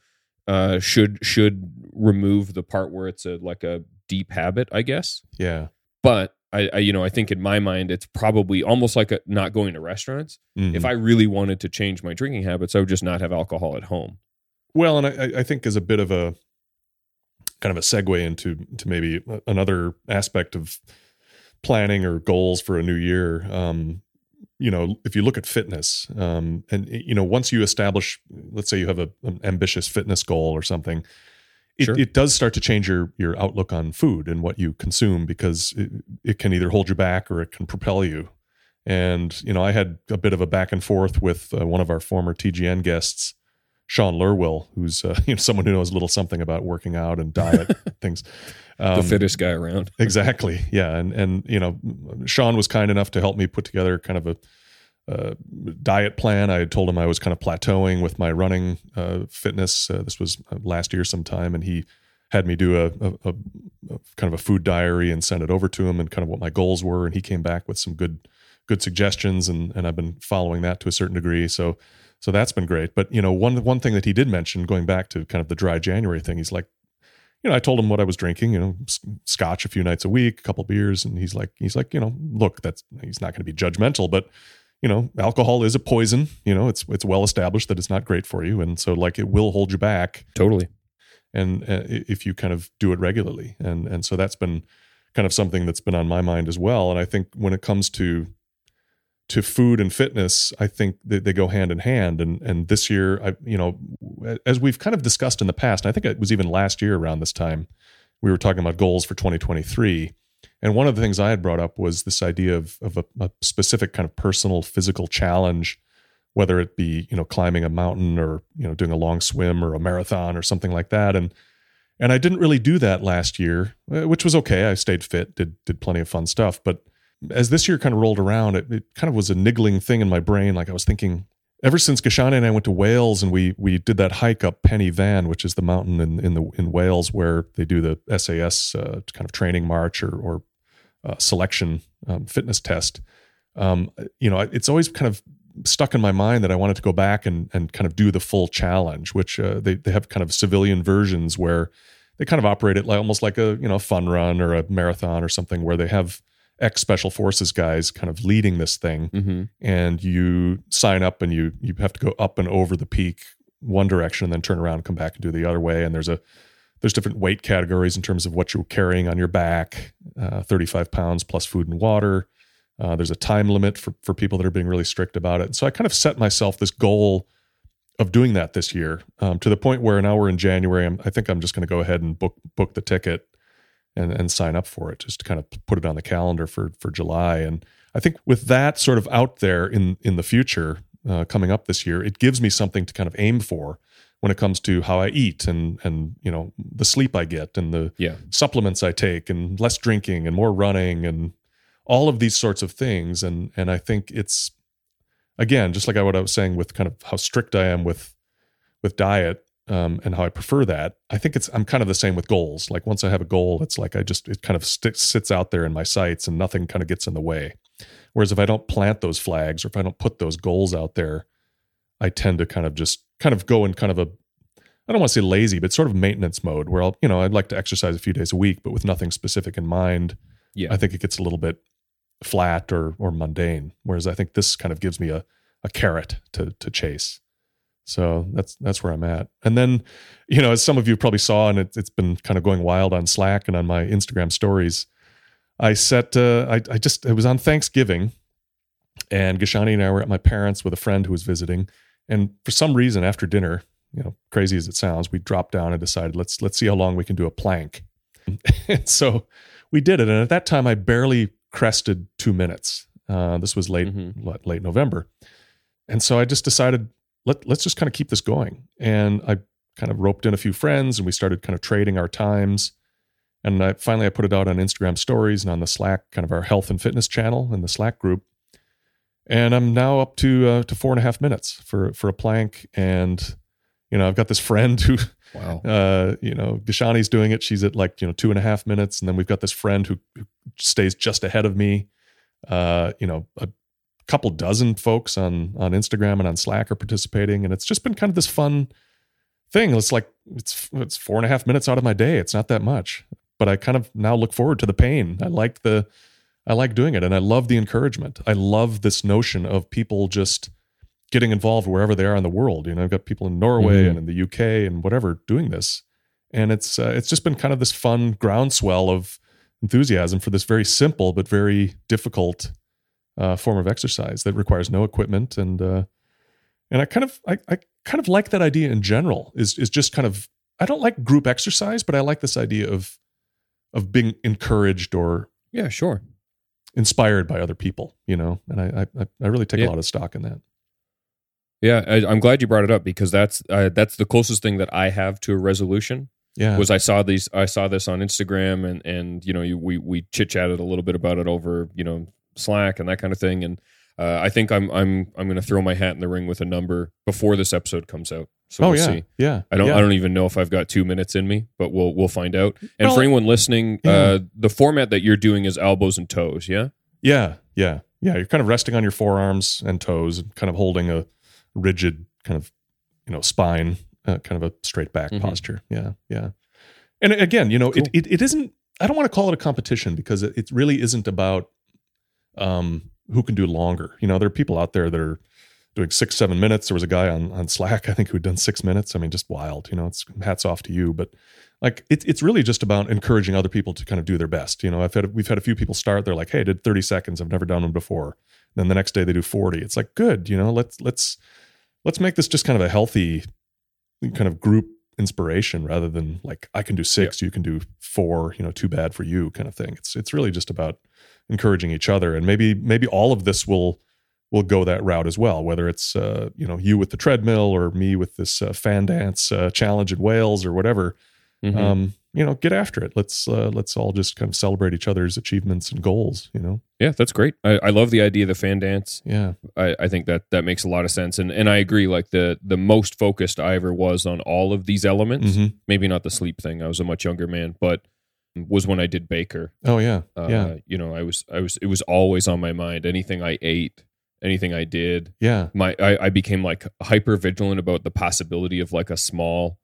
uh, should should remove the part where it's a like a deep habit, I guess. Yeah. But I, I you know I think in my mind it's probably almost like a, not going to restaurants. Mhm. If I really wanted to change my drinking habits, I would just not have alcohol at home. well, and I, I think as a bit of a kind of a segue into to maybe another aspect of planning or goals for a new year. Um, you know, if you look at fitness, um, and you know, once you establish, let's say you have a, an ambitious fitness goal or something, it, Sure. it does start to change your your outlook on food and what you consume because it, it can either hold you back or it can propel you. And you know, I had a bit of a back and forth with uh, one of our former TGN guests, Sean Lerwill, who's uh, you know someone who knows a little something about working out and diet things. the Um, fittest guy around. exactly yeah and and you know sean was kind enough to help me put together kind of a uh, diet plan. I had told him i was kind of plateauing with my running uh, fitness. Uh, this was uh, last year sometime and he had me do a, a, a, a kind of a food diary and send it over to him and kind of what my goals were and he came back with some good good suggestions and and i've been following that to a certain degree. So so that's been great. But you know one one thing that he did mention going back to kind of the dry january thing he's like you know, I told him what I was drinking, you know, scotch a few nights a week, a couple beers. And he's like, he's like, you know, look, that's, he's not going to be judgmental, but you know, alcohol is a poison, you know, it's, it's well established that it's not great for you. And so like, it will hold you back. Totally. And uh, if you kind of do it regularly. And, and so that's been kind of something that's been on my mind as well. And I think when it comes to, to food and fitness, I think they, they go hand in hand. And and this year, I you know, as we've kind of discussed in the past, and I think it was even last year around this time, we were talking about goals for 2023. And one of the things I had brought up was this idea of of a, a specific kind of personal physical challenge, whether it be you know climbing a mountain or you know doing a long swim or a marathon or something like that. And and I didn't really do that last year, uh, which was okay. I stayed fit, did did plenty of fun stuff, but as this year kind of rolled around, it, it kind of was a niggling thing in my brain. Like I was thinking, ever since Kashani and I went to Wales and we we did that hike up Pen y Fan, which is the mountain in in the in Wales where they do the SAS uh, kind of training march or or uh, selection um, fitness test. Um, you know, it's always kind of stuck in my mind that I wanted to go back and and kind of do the full challenge, which uh, they they have kind of civilian versions where they kind of operate it like almost like a you know fun run or a marathon or something where they have ex special forces guys kind of leading this thing. Mm-hmm. and you sign up and you you have to go up and over the peak one direction and then turn around and come back and do the other way. And there's a there's different weight categories in terms of what you're carrying on your back uh, 35 pounds plus food and water. Uh, there's a time limit for, for people that are being really strict about it. So i kind of set myself this goal of doing that this year um, to the point where now we're in january. I'm, i think i'm just going to go ahead and book book the ticket and, and sign up for it just to kind of put it on the calendar for for July. And I think with that sort of out there in in the future uh, coming up this year, it gives me something to kind of aim for when it comes to how I eat and and you know the sleep I get and the Yeah. supplements I take and less drinking and more running and all of these sorts of things. And and I think it's again just like what I was saying with kind of how strict I am with with diet um, and how I prefer that. I think it's I'm kind of the same with goals. Like once I have a goal, it's like I just it kind of sticks sits out there in my sights and nothing kind of gets in the way. Whereas if I don't plant those flags or if I don't put those goals out there, I tend to kind of just kind of go in kind of a I don't want to say lazy, but sort of maintenance mode where I'll you know I'd like to exercise a few days a week, but with nothing specific in mind. Yeah. I think it gets a little bit flat or or mundane. Whereas I think this kind of gives me a a carrot to to chase. So that's that's where I'm at. And then, you know, as some of you probably saw, and it, it's been kind of going wild on Slack and on my Instagram stories. I set. Uh, I I just it was on Thanksgiving, and Kashani and I were at my parents with a friend who was visiting, and for some reason after dinner, you know, crazy as it sounds, we dropped down and decided let's let's see how long we can do a plank. and so we did it, and at that time I barely crested two minutes. Uh, this was late Mhm. what, late November, and so I just decided let let's just kind of keep this going. And I kind of roped in a few friends, and we started kind of trading our times. And I, finally, I put it out on Instagram stories and on the Slack, kind of our health and fitness channel in the Slack group. And I'm now up to uh, to four and a half minutes for for a plank. And you know, I've got this friend who Wow. uh, you know, Kashani's doing it. She's at like, you know, two and a half minutes. And then we've got this friend who, who stays just ahead of me. Uh, you know, a couple dozen folks on on Instagram and on Slack are participating. And it's just been kind of this fun thing. It's like it's it's four and a half minutes out of my day. It's not that much. But I kind of now look forward to the pain. I like the I like doing it and I love the encouragement. I love this notion of people just getting involved wherever they are in the world. You know, I've got people in Norway Mhm. and in the UK and whatever doing this, and it's uh, it's just been kind of this fun groundswell of enthusiasm for this very simple but very difficult uh, form of exercise that requires no equipment and uh, and I kind of I, I kind of like that idea in general. Is is just kind of I don't like group exercise, but I like this idea of of being encouraged or Yeah, sure. inspired by other people. You know, and I I, I really take Yeah. a lot of stock in that. Yeah, I, I'm glad you brought it up because that's uh, that's the closest thing that I have to a resolution. Yeah. Was I saw these? I saw this on Instagram, and and you know, you, we we chit chatted a little bit about it over you know Slack and that kind of thing. And uh, I think I'm I'm I'm going to throw my hat in the ring with a number before this episode comes out. So oh we'll yeah, see. yeah. I don't Yeah. I don't even know if I've got two minutes in me, but we'll we'll find out. And Well, for anyone listening, yeah. uh, the format that you're doing is elbows and toes. Yeah. Yeah, yeah, yeah. You're kind of resting on your forearms and toes, and kind of holding a rigid kind of you know spine, uh, kind of a straight back Mhm. posture. Yeah, yeah. And again, you know, Cool. it, it it isn't. I don't want to call it a competition because it, it really isn't about um who can do longer. You know, there are people out there that are doing six, seven minutes. There was a guy on on Slack, I think, who'd done six minutes. I mean, just wild. You know, it's hats off to you, but like it's it's really just about encouraging other people to kind of do their best. You know, I've had we've had a few people start. They're like, "Hey, I did 30 seconds. I've never done one before." Then the next day they do 40. It's like, good. You know, let's let's let's make this just kind of a healthy kind of group inspiration rather than like I can do six, you can do four. You know, too bad for you kind of thing. It's it's really just about encouraging each other, and maybe maybe all of this will will go that route as well. Whether it's uh, you know you with the treadmill or me with this uh, fan dance uh, challenge in Wales or whatever Mhm. um, you know, get after it. Let's uh, let's all just kind of celebrate each other's achievements and goals. You know, yeah, that's great. I, I love the idea of the fan dance. yeah, I, I think that that makes a lot of sense, and and I agree. Like the the most focused I ever was on all of these elements. Mhm. Maybe not the sleep thing. I was a much younger man, but was when I did Baker. oh yeah, Uh, yeah, you know, I was I was it was always on my mind. Anything I ate, anything I did, yeah, my I, I became like hyper vigilant about the possibility of like a small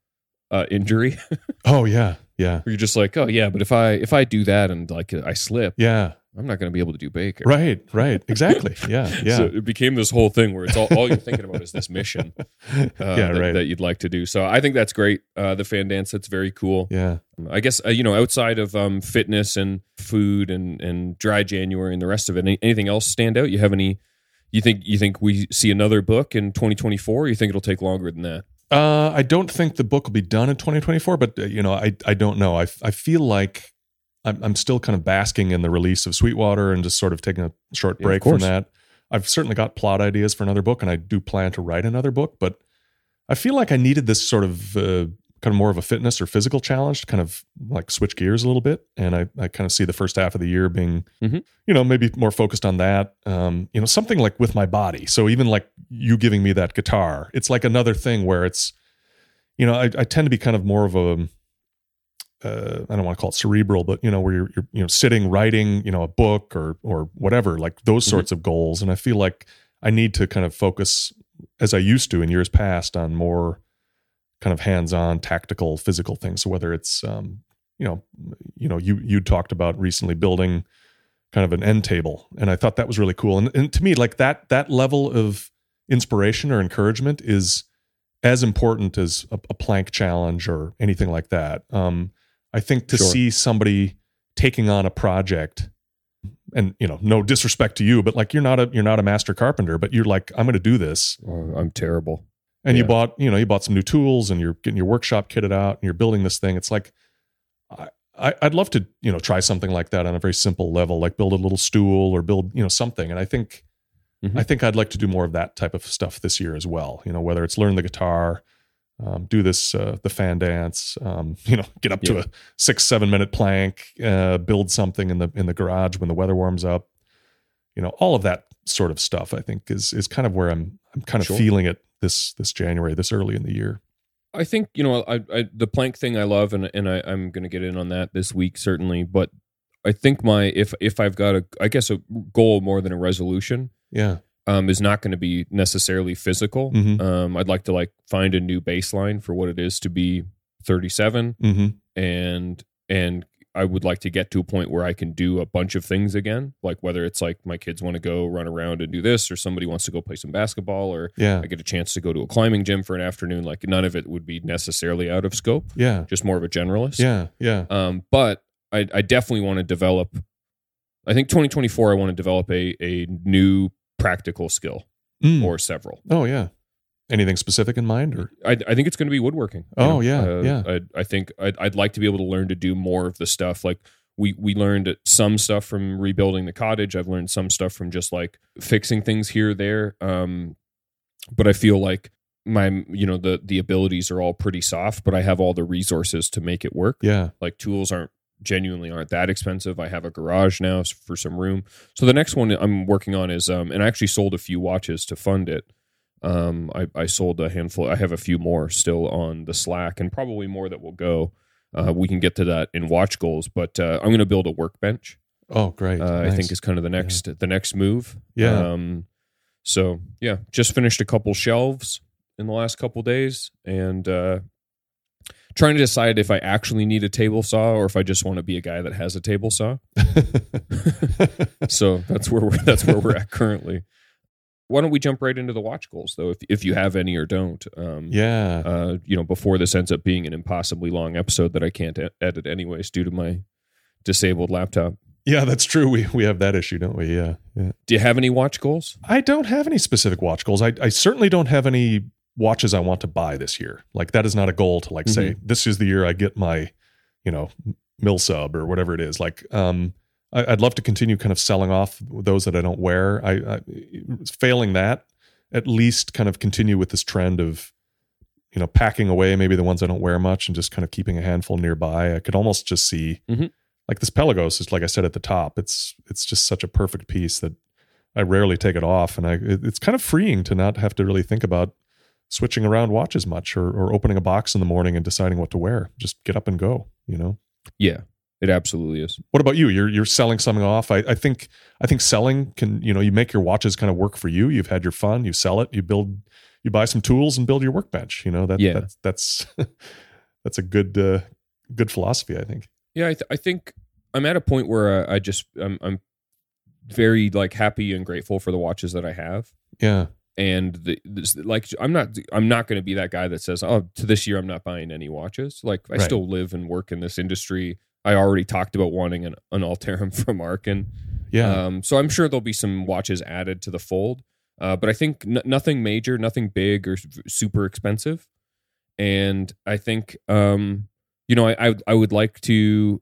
uh, injury. oh yeah, yeah, Where you're just like, oh yeah, but if I if I do that and like I slip, yeah. I'm not going to be able to do Baker. Right, right, exactly. Yeah, yeah, So it became this whole thing where it's all, all you're thinking about is this mission uh, yeah, that, right. that you'd like to do. So I think that's great. Uh, the fan dance, that's very cool. yeah. I guess uh, you know outside of um, fitness and food and and dry January and the rest of it, any, anything else stand out? You have any? You think you think we see another book in 2024? Or you think it'll take longer than that? Uh, I don't think the book will be done in 2024, but uh, you know, I I don't know. I I feel like I'm I'm still kind of basking in the release of Sweetwater and just sort of taking a short Yeah, break from that. I've certainly got plot ideas for another book, and I do plan to write another book. But I feel like I needed this sort of uh, kind of more of a fitness or physical challenge to kind of like switch gears a little bit. And I I kind of see the first half of the year being, Mhm. you know, maybe more focused on that. Um, you know, something like with my body. So even like you giving me that guitar, it's like another thing where it's you know, I, I tend to be kind of more of a, uh, I don't want to call it cerebral, but you know, where you're, you're, you know, sitting, writing, you know, a book or, or whatever, like those Mhm. sorts of goals. And I feel like I need to kind of focus as I used to in years past on more kind of hands-on tactical physical things. So whether it's, um, you know, you know, you, you talked about recently building kind of an end table, and I thought that was really cool. And, and to me, like that that level of inspiration or encouragement is as important as a, a plank challenge or anything like that. Um, I think to Sure. see somebody taking on a project and you know no disrespect to you but like you're not a you're not a master carpenter but you're like i'm going to do this Oh, I'm terrible. and you bought you know you bought some new tools and you're getting your workshop kitted out and you're building this thing it's like I, i'd love to you know try something like that on a very simple level like build a little stool or build you know something and i think Mhm. i think i'd like to do more of that type of stuff this year as well you know whether it's learn the guitar um, do this uh, the fan dance um, you know get up to a six seven minute plank uh, build something in the in the garage when the weather warms up you know all of that sort of stuff i think is is kind of where i'm i'm kind of Sure. feeling it this this january this early in the year I think you know I, I the plank thing I love and and I, I'm going to get in on that this week certainly. But I think my if if I've got a I guess a goal more than a resolution yeah um, is not going to be necessarily physical. Mhm. Um, I'd like to like find a new baseline for what it is to be 37 mm-hmm and and I would like to get to a point where I can do a bunch of things again, like whether it's like my kids want to go run around and do this, or somebody wants to go play some basketball, or yeah I get a chance to go to a climbing gym for an afternoon. Like none of it would be necessarily out of scope, yeah just more of a generalist. yeah yeah Um, but I, I definitely want to develop. I think 2024, I want to develop a a new practical skill Mm. or several. oh yeah anything specific in mind or I, I think it's going to be woodworking. Oh, yeah, yeah. I, I think I'd, I'd like to be able to learn to do more of the stuff. Like we we learned some stuff from rebuilding the cottage. I've learned some stuff from just like fixing things here or there. Um, but I feel like my you know the the abilities are all pretty soft, but I have all the resources to make it work. yeah Like tools aren't genuinely aren't that expensive. I have a garage now for some room. So the next one I'm working on is um and I actually sold a few watches to fund it. Um I, I sold a handful I have a few more still on the Slack and probably more that will go. Uh, we can get to that in watch goals, but uh, I'm going to build a workbench. oh great Uh, I think is kind of the next the next move. Yeah. Um, so yeah, just finished a couple shelves in the last couple days, and uh, trying to decide if I actually need a table saw or if I just want to be a guy that has a table saw. so that's where we're that's where we're at currently. Why don't we jump right into the watch goals though, if if you have any or don't? Um, yeah uh, you know, before this ends up being an impossibly long episode that I can't e- edit anyways due to my disabled laptop. yeah that's true we we have that issue don't we yeah yeah Do you have any watch goals? I don't have any specific watch goals. I, I certainly don't have any watches I want to buy this year. Like that is not a goal to like say this is the year I get my, you know, mill sub or whatever it is. Like, um, I, I'd love to continue kind of selling off those that I don't wear. I, I failing that, at least kind of continue with this trend of, you know, packing away maybe the ones I don't wear much and just kind of keeping a handful nearby. I could almost just see, Mhm. like this Pelagos is like I said at the top. It's it's just such a perfect piece that I rarely take it off, and I it- it's kind of freeing to not have to really think about switching around watches much or, or opening a box in the morning and deciding what to wear. Just get up and go. You know. Yeah, it absolutely is. What about you? You're you're selling something off. I, I think I think selling can you know you make your watches kind of work for you. You've had your fun. You sell it. You build. You buy some tools and build your workbench. You know that Yeah. that's that's that's a good uh, good philosophy. I think. Yeah, I, th- I think I'm at a point where I, I just I'm, I'm very like happy and grateful for the watches that I have. Yeah. And the, this, like I'm not I'm not going to be that guy that says oh to this year I'm not buying any watches. Like I Right. still live and work in this industry. I already talked about wanting an, an Alterum from Arkin. Yeah. Um, so I'm sure there'll be some watches added to the fold, uh, but I think n- nothing major, nothing big or super expensive. And I think, um, you know, I, I I would like to.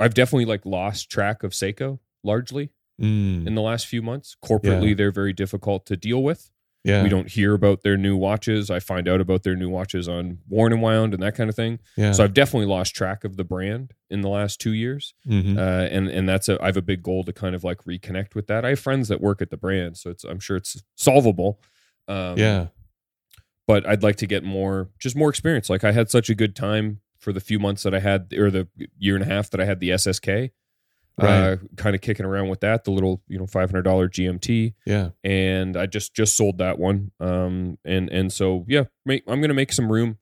I've definitely like lost track of Seiko largely Mm, in the last few months. Corporately, Yeah. they're very difficult to deal with. Yeah. We don't hear about their new watches. I find out about their new watches on Worn and Wound and that kind of thing. Yeah. So I've definitely lost track of the brand in the last two years Mhm. uh, and and that's a I have a big goal to kind of like reconnect with that. I have friends that work at the brand, so it's I'm sure it's solvable. Um, yeah. but I'd like to get more, just more experience. Like I had such a good time for the few months that I had, or the year and a half that I had the SSK, uh, kind of kicking around with that, the little you know five hundred dollar GMT, Yeah. and I just just sold that one. Um, and and so yeah, make, I'm gonna make some room,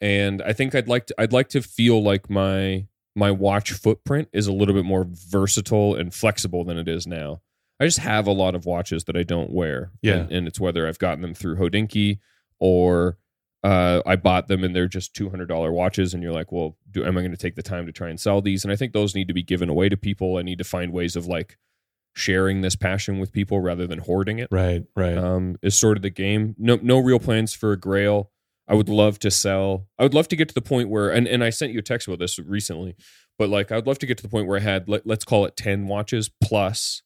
and I think I'd like to I'd like to feel like my my watch footprint is a little bit more versatile and flexible than it is now. I just have a lot of watches that I don't wear. Yeah. And, and it's whether I've gotten them through Hodinkee or uh, I bought them and they're just $200 watches. And you're like, well, do, am I going to take the time to try and sell these? And I think those need to be given away to people. I need to find ways of like sharing this passion with people rather than hoarding it. Right, right. Um, is sort of the game. No, no real plans for a grail. I would love to sell. I would love to get to the point where, and, and I sent you a text about this recently, but like I would love to get to the point where I had, let, let's call it 10 watches plus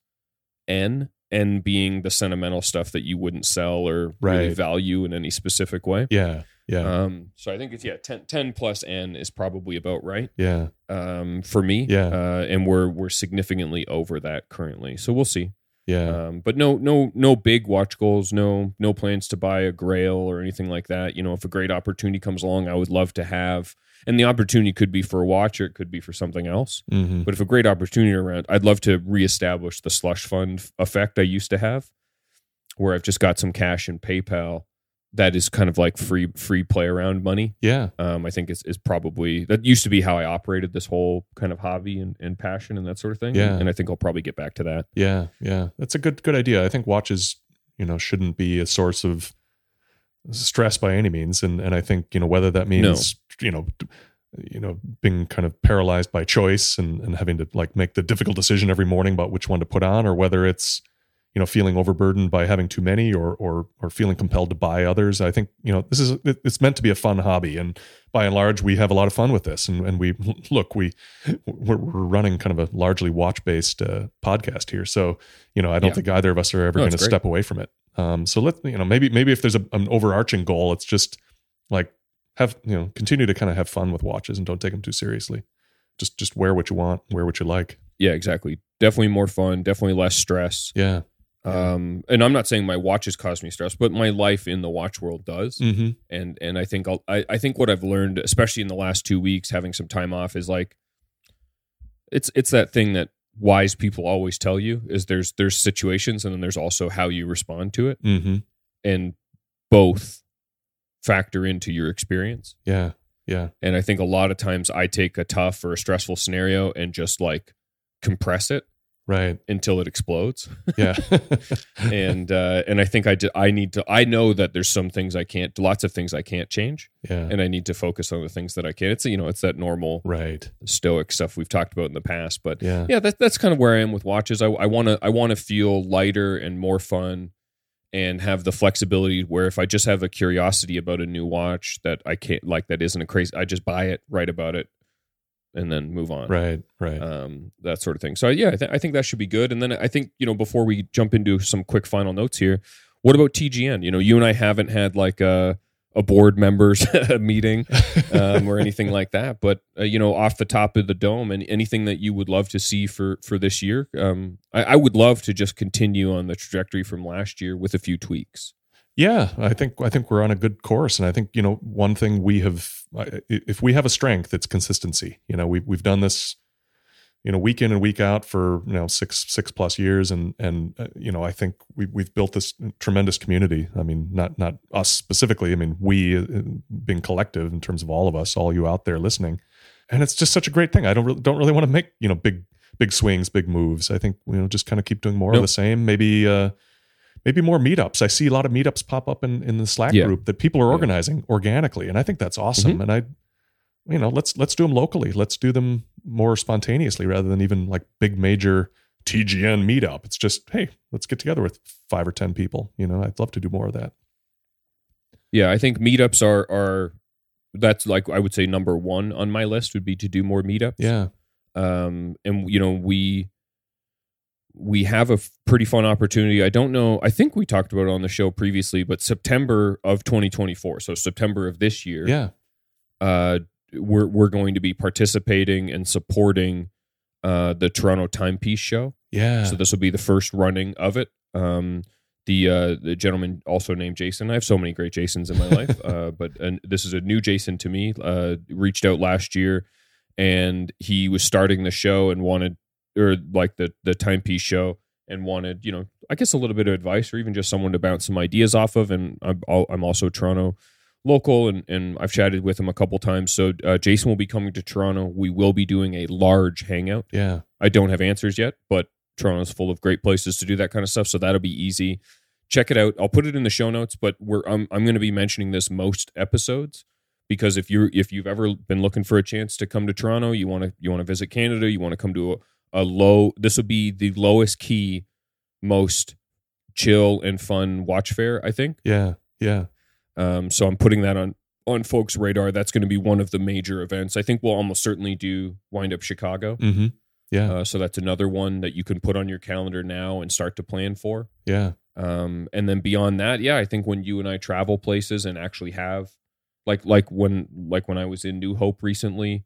N, N being the sentimental stuff that you wouldn't sell or really value in any specific way. yeah, yeah, Um, so I think it's, yeah, 10, 10 plus N is probably about right yeah, um, for me. Yeah. Uh, and we're, we're significantly over that currently. So we'll see. yeah. Um, but no, no, no big watch goals. No, no plans to buy a Grail or anything like that. You know, if a great opportunity comes along, I would love to have. And the opportunity could be for a watch, or it could be for something else. hmm But if a great opportunity around, I'd love to reestablish the slush fund effect I used to have, where I've just got some cash in PayPal that is kind of like free, free play around money. Yeah, Um, I think is is probably that used to be how I operated this whole kind of hobby and, and passion and that sort of thing. Yeah. and I think I'll probably get back to that. yeah, yeah. That's a good good idea. I think watches, you know, shouldn't be a source of stress by any means, and and I think you know whether that means you know. You know, being kind of paralyzed by choice and, and having to like make the difficult decision every morning about which one to put on, or whether it's you know feeling overburdened by having too many or or or feeling compelled to buy others i think you know this is it's meant to be a fun hobby. And by and large we have a lot of fun with this. And, and we look we we're, we're running kind of a largely watch based uh, podcast here. So you know i don't Yeah. think either of us are ever No, going to step away from it um so let's you know maybe maybe if there's a, an overarching goal it's just like have you know continue to kind of have fun with watches and don't take them too seriously just just wear what you want wear what you like Yeah, exactly. Definitely more fun. Definitely less stress. yeah Um, and I'm not saying my watches cause me stress, but my life in the watch world does. mm-hmm. And and I think I'll, I I think what I've learned, especially in the last two weeks, having some time off, is like it's it's that thing that wise people always tell you is there's there's situations and then there's also how you respond to it, Mm-hmm. and both factor into your experience. yeah yeah And I think a lot of times I take a tough or a stressful scenario and just like compress it right until it explodes. yeah and uh, and I think I I need to I know that there's some things I can't lots of things I can't change yeah and I need to focus on the things that I can. It's you know it's that normal right stoic stuff we've talked about in the past, but yeah yeah, that, that's kind of where I am with watches. I want to I want to feel lighter and more fun and have the flexibility where if I just have a curiosity about a new watch that I can't like that isn't a crazy I just buy it, write about it and then move on right right um, that sort of thing. So yeah, I, th- I think that should be good. And then I think you know before we jump into some quick final notes here, what about TGN? You know, you and I haven't had like a a board members meeting um, or anything like that, but uh, you know, off the top of the dome, and anything that you would love to see for for this year, um, I, I would love to just continue on the trajectory from last year with a few tweaks. Yeah, I think I think we're on a good course, and I think you know one thing we have, if we have a strength, it's consistency. You know, we've we've done this, you know, week in and week out for you know six six plus years, and and uh, you know I think we we've built this tremendous community. I mean, not not us specifically. I mean, we uh, being collective in terms of all of us, all you out there listening, and it's just such a great thing. I don't really, don't really want to make you know big big swings, big moves. I think you know just kind of keep doing more Nope. of the same. Maybe. uh maybe more meetups. I see a lot of meetups pop up in, in the Slack Yeah. group that people are Yeah. organizing organically, and I think that's awesome. And I, you know, let's let's do them locally. Let's do them more spontaneously rather than even like big major TGN meetup. It's just hey, let's get together with five or ten people. You know, I'd love to do more of that. Yeah, I think meetups are are that's like I would say number one on my list would be to do more meetups. Yeah, um, and you know we we have a f- pretty fun opportunity. I don't know. I think we talked about it on the show previously, but September of 2024, so September of this year, yeah, uh, we're we're going to be participating and supporting uh, the Toronto Timepiece Show. yeah. So this will be the first running of it. Um, the uh, the gentleman also named Jason. I have so many great Jasons in my life, uh, but and this is a new Jason to me. Uh, reached out last year, and he was starting the show and wanted, or like the the timepiece show, and wanted you know I guess a little bit of advice or even just someone to bounce some ideas off of. And I'm I'm also Toronto local, and and I've chatted with him a couple times. So uh, Jason will be coming to Toronto. We will be doing a large hangout. Yeah. I don't have answers yet, but Toronto's full of great places to do that kind of stuff. So that'll be easy. Check it out. I'll put it in the show notes, but we're I'm I'm going to be mentioning this most episodes because if you're if you've ever been looking for a chance to come to Toronto, you want to you want to visit Canada, you want to come to a, a low. This will be the lowest key, most chill and fun watch fair. I think. Yeah. Yeah. Um, so I'm putting that on on folks' radar. That's going to be one of the major events. I think we'll almost certainly do wind up Chicago. Mm-hmm. Yeah. Uh, so that's another one that you can put on your calendar now and start to plan for. yeah. Um, and then beyond that, yeah, I think when you and I travel places and actually have, like, like when, like when I was in New Hope recently,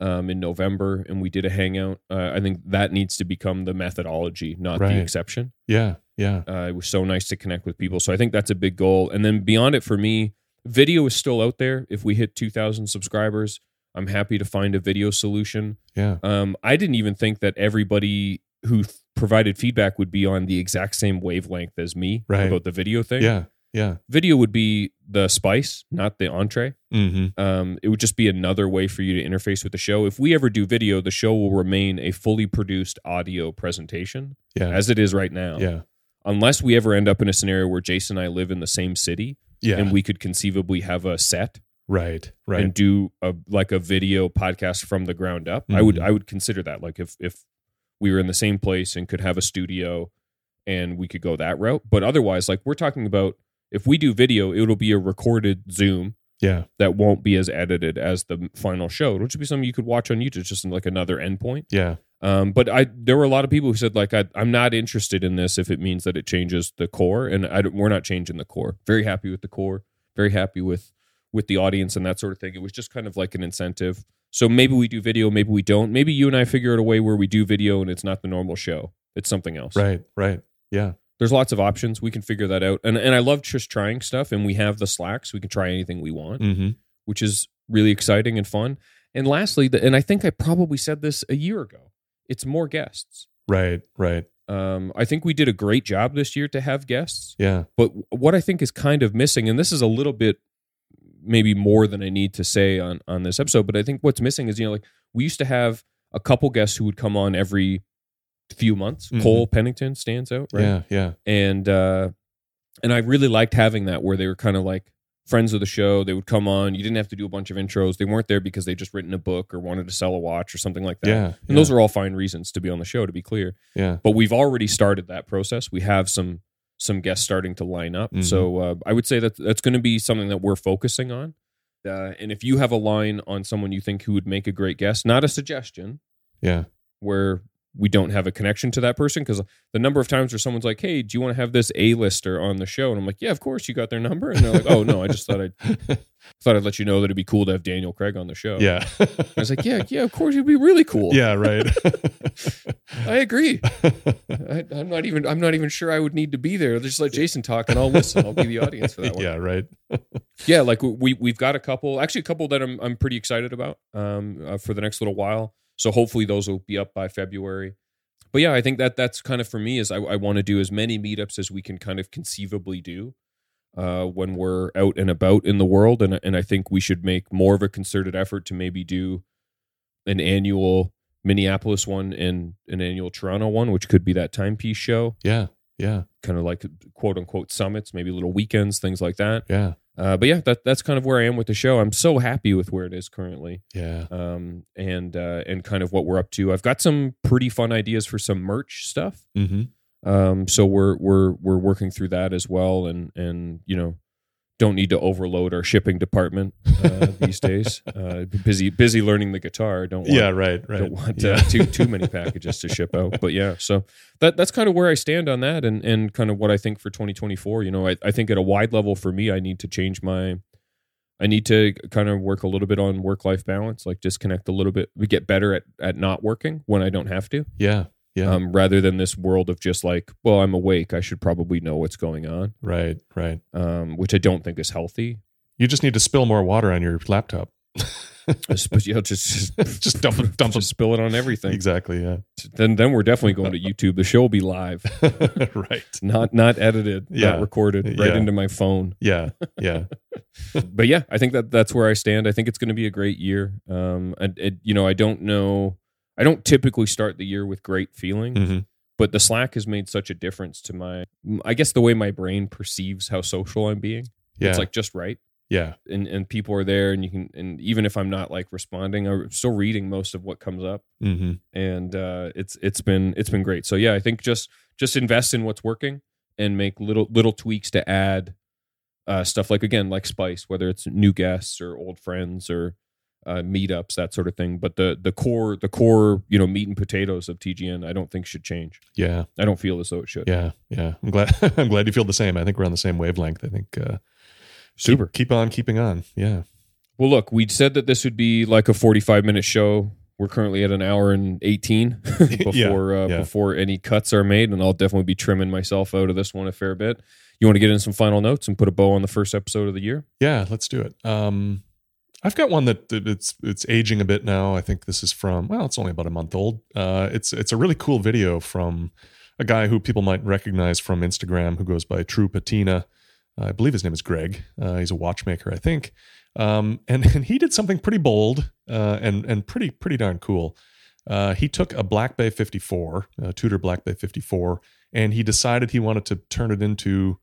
um, in November, and we did a hangout. Uh, I think that needs to become the methodology, not Right. the exception. Yeah. Yeah. Uh, it was so nice to connect with people. So I think that's a big goal. And then beyond it for me, video is still out there. If we hit 2,000 subscribers, I'm happy to find a video solution. Yeah. Um, I didn't even think that everybody who th- provided feedback would be on the exact same wavelength as me Right. about the video thing. Yeah. Yeah. Video would be the spice, not the entree. Mm-hmm. Um, it would just be another way for you to interface with the show. If we ever do video, the show will remain a fully produced audio presentation Yeah. as it is right now. yeah. Unless we ever end up in a scenario where Jason and I live in the same city Yeah. and we could conceivably have a set right. Right. and do a like a video podcast from the ground up. I would Mhm. I would consider that like if if we were in the same place and could have a studio and we could go that route. But otherwise, like we're talking about if we do video, it'll be a recorded Zoom yeah. that won't be as edited as the final show. It'll just be something you could watch on YouTube, just like another endpoint. Yeah. Um, but I there were a lot of people who said like I, I'm not interested in this if it means that it changes the core, and I don't, we're not changing the core. Very happy with the core. Very happy with with the audience and that sort of thing. It was just kind of like an incentive. So maybe we do video, maybe we don't. Maybe you and I figure out a way where we do video and it's not the normal show. It's something else. Right. Right. Yeah. There's lots of options. We can figure that out. And and I love just trying stuff. And we have the slacks. We can try anything we want Mm-hmm. which is really exciting and fun. And lastly, the, and I think I probably said this a year ago, it's more guests. Right. Right. Um, I think we did a great job this year to have guests, Yeah. but what I think is kind of missing, and this is a little bit maybe more than I need to say on on this episode, but I think what's missing is you know like we used to have a couple guests who would come on every few months. Mhm. Cole Pennington stands out, right? Yeah. Yeah. and uh and I really liked having that where they were kind of like friends of the show. They would come on. You didn't have to do a bunch of intros. They weren't there because they just written a book or wanted to sell a watch or something like that. Yeah. And yeah. those are all fine reasons to be on the show, to be clear. Yeah. But we've already started that process. We have some some guests starting to line up. Mhm. So uh, I would say that that's going to be something that we're focusing on. Uh, and if you have a line on someone you think who would make a great guest, not a suggestion, Yeah. where we don't have a connection to that person because the number of times where someone's like, "Hey, do you want to have this A-lister on the show?" and I'm like, "Yeah, of course." You got their number, and they're like, "Oh no, I just thought I'd thought I'd let you know that it'd be cool to have Daniel Craig on the show." Yeah. I was like, "Yeah, yeah, of course, it'd be really cool." yeah. Right. I agree. I, I'm not even I'm not even sure I would need to be there. Just let Jason talk, and I'll listen. I'll be the audience for that one. yeah. Right. yeah like we we've got a couple actually a couple that i'm, I'm pretty excited about um uh, for the next little while so hopefully those will be up by february but yeah i think that that's kind of for me is i, I want to do as many meetups as we can kind of conceivably do uh, when we're out and about in the world and, and i think we should make more of a concerted effort to maybe do an annual minneapolis one and an annual toronto one which could be that timepiece show Yeah. Yeah. kind of like quote unquote summits maybe little weekends things like that Yeah. Uh, but yeah, that that's kind of where I am with the show. I'm so happy with where it is currently, Yeah. um, and uh, and kind of what we're up to. I've got some pretty fun ideas for some merch stuff. Mm-hmm. Um, so we're we're we're working through that as well, and and you know, don't need to overload our shipping department uh, these days. Uh, busy busy learning the guitar. Don't want, Yeah. Right. Right. don't want yeah. uh, too too many packages to ship out. But yeah, so that that's kind of where I stand on that, and and kind of what I think for 2024. You know, I, I think at a wide level for me, I need to change my. I need to kind of work a little bit on work life balance, like disconnect a little bit. We get better at at not working when I don't have to, yeah. Yeah. um, rather than this world of just like, well, I'm awake, I should probably know what's going on, right. Right. um, which I don't think is healthy. You just need to spill more water on your laptop. But yeah, just just, just dump it, dump just spill it on everything. Exactly. Yeah. Then then we're definitely going to YouTube. The show will be live, right. not not edited, Yeah. not recorded, right Yeah. into my phone. Yeah. Yeah. but yeah, I think that that's where I stand. I think it's going to be a great year. Um, and it, you know, I don't know. I don't typically start the year with great feelings, hmm but the Slack has made such a difference to my. I guess the way my brain perceives how social I'm being. Yeah. It's like just right, yeah. and and people are there, and you can, and even if I'm not like responding, I'm still reading most of what comes up, hmm and uh, it's it's been it's been great. So yeah, I think just just invest in what's working and make little little tweaks to add uh, stuff like again like spice whether it's new guests or old friends or uh, meetups that sort of thing but the the core the core you know meat and potatoes of tgn i don't think should change Yeah. i don't feel as though it should Yeah. Yeah. I'm glad. I'm glad you feel the same. I think we're on the same wavelength. I think. Uh, super Keep, keep on keeping on. Yeah. well look we said that this would be like a 45 minute show we're currently at an hour and 18 before uh, yeah. before any cuts are made and i'll definitely be trimming myself out of this one a fair bit you want to get in some final notes and put a bow on the first episode of the year Yeah. Let's do it. Um, I've got one that it's it's aging a bit now. I think this is from well, it's only about a month old. Uh, it's it's a really cool video from a guy who people might recognize from Instagram who goes by True Patina. I believe his name is Greg. Uh, he's a watchmaker, I think. Um, and, and he did something pretty bold uh, and and pretty pretty darn cool. Uh, he took a Black Bay 54, a Tudor Black Bay 54, and he decided he wanted to turn it into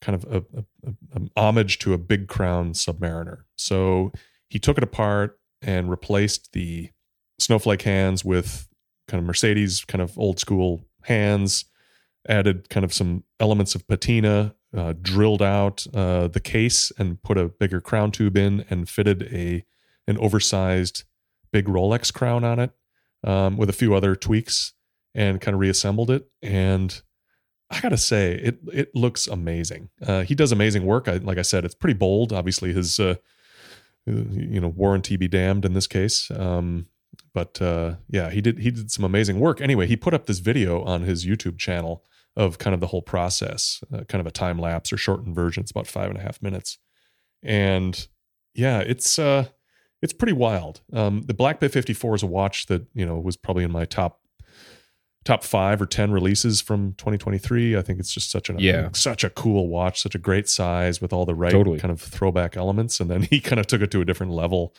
kind of a, a, a, homage to a Big Crown Submariner. So he took it apart and replaced the snowflake hands with kind of Mercedes, kind of old school hands. Added kind of some elements of patina, uh, drilled out uh, the case and put a bigger crown tube in, and fitted a an oversized big Rolex crown on it um, with a few other tweaks, and kind of reassembled it. And I gotta say, it it looks amazing. Uh, he does amazing work. I, like I said, it's pretty bold. Obviously, his uh, you know warranty be damned in this case. Um, but uh, yeah, he did he did some amazing work. Anyway, he put up this video on his YouTube channel of kind of the whole process, uh, kind of a time lapse or shortened version. It's about five and a half minutes, and yeah, it's uh, it's pretty wild. Um, the Black Bay 54 is a watch that you know was probably in my top top five or ten releases from 2023. I think it's just such a Yeah. such a cool watch, such a great size with all the right Totally. kind of throwback elements, and then he kind of took it to a different level,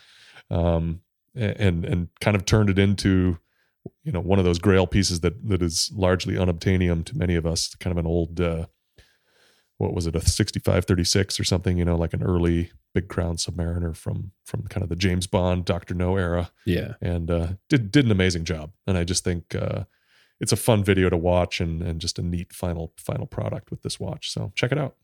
um, and and kind of turned it into you know one of those Grail pieces that that is largely unobtainium to many of us, kind of an old. Uh, what was it a 6536 or something you know like an early big crown submariner from from kind of the james bond dr no era yeah and uh, did did an amazing job. And I just think uh, it's a fun video to watch and and just a neat final final product with this watch. So check it out.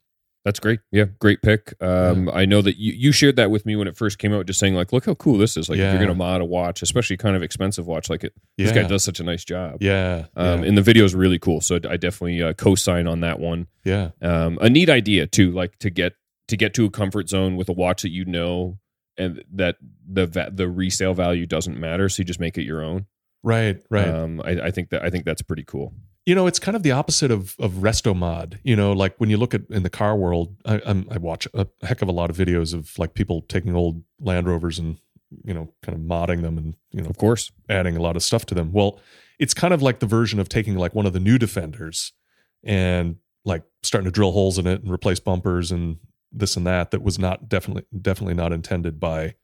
That's great. Yeah, great pick. Um, I know that you, you shared that with me when it first came out, just saying like, look how cool this is. Like, if you're gonna mod a watch, especially kind of expensive watch, like it, Yeah, this guy does such a nice job. yeah, Um, yeah, and the video is really cool, so I definitely uh, co-sign on that one. yeah, Um, a neat idea too, like to get to get to a comfort zone with a watch that you know and that the the resale value doesn't matter, so you just make it your own. Right, right. Um, I, I think that I think that's pretty cool. you know, it's kind of the opposite of of resto mod. You know, like when you look at in the car world, I, I'm, I watch a heck of a lot of videos of like people taking old Land Rovers and you know kind of modding them and you know Of course, adding a lot of stuff to them. Well, it's kind of like the version of taking like one of the new defenders and like starting to drill holes in it and replace bumpers and this and that that was not definitely definitely not intended by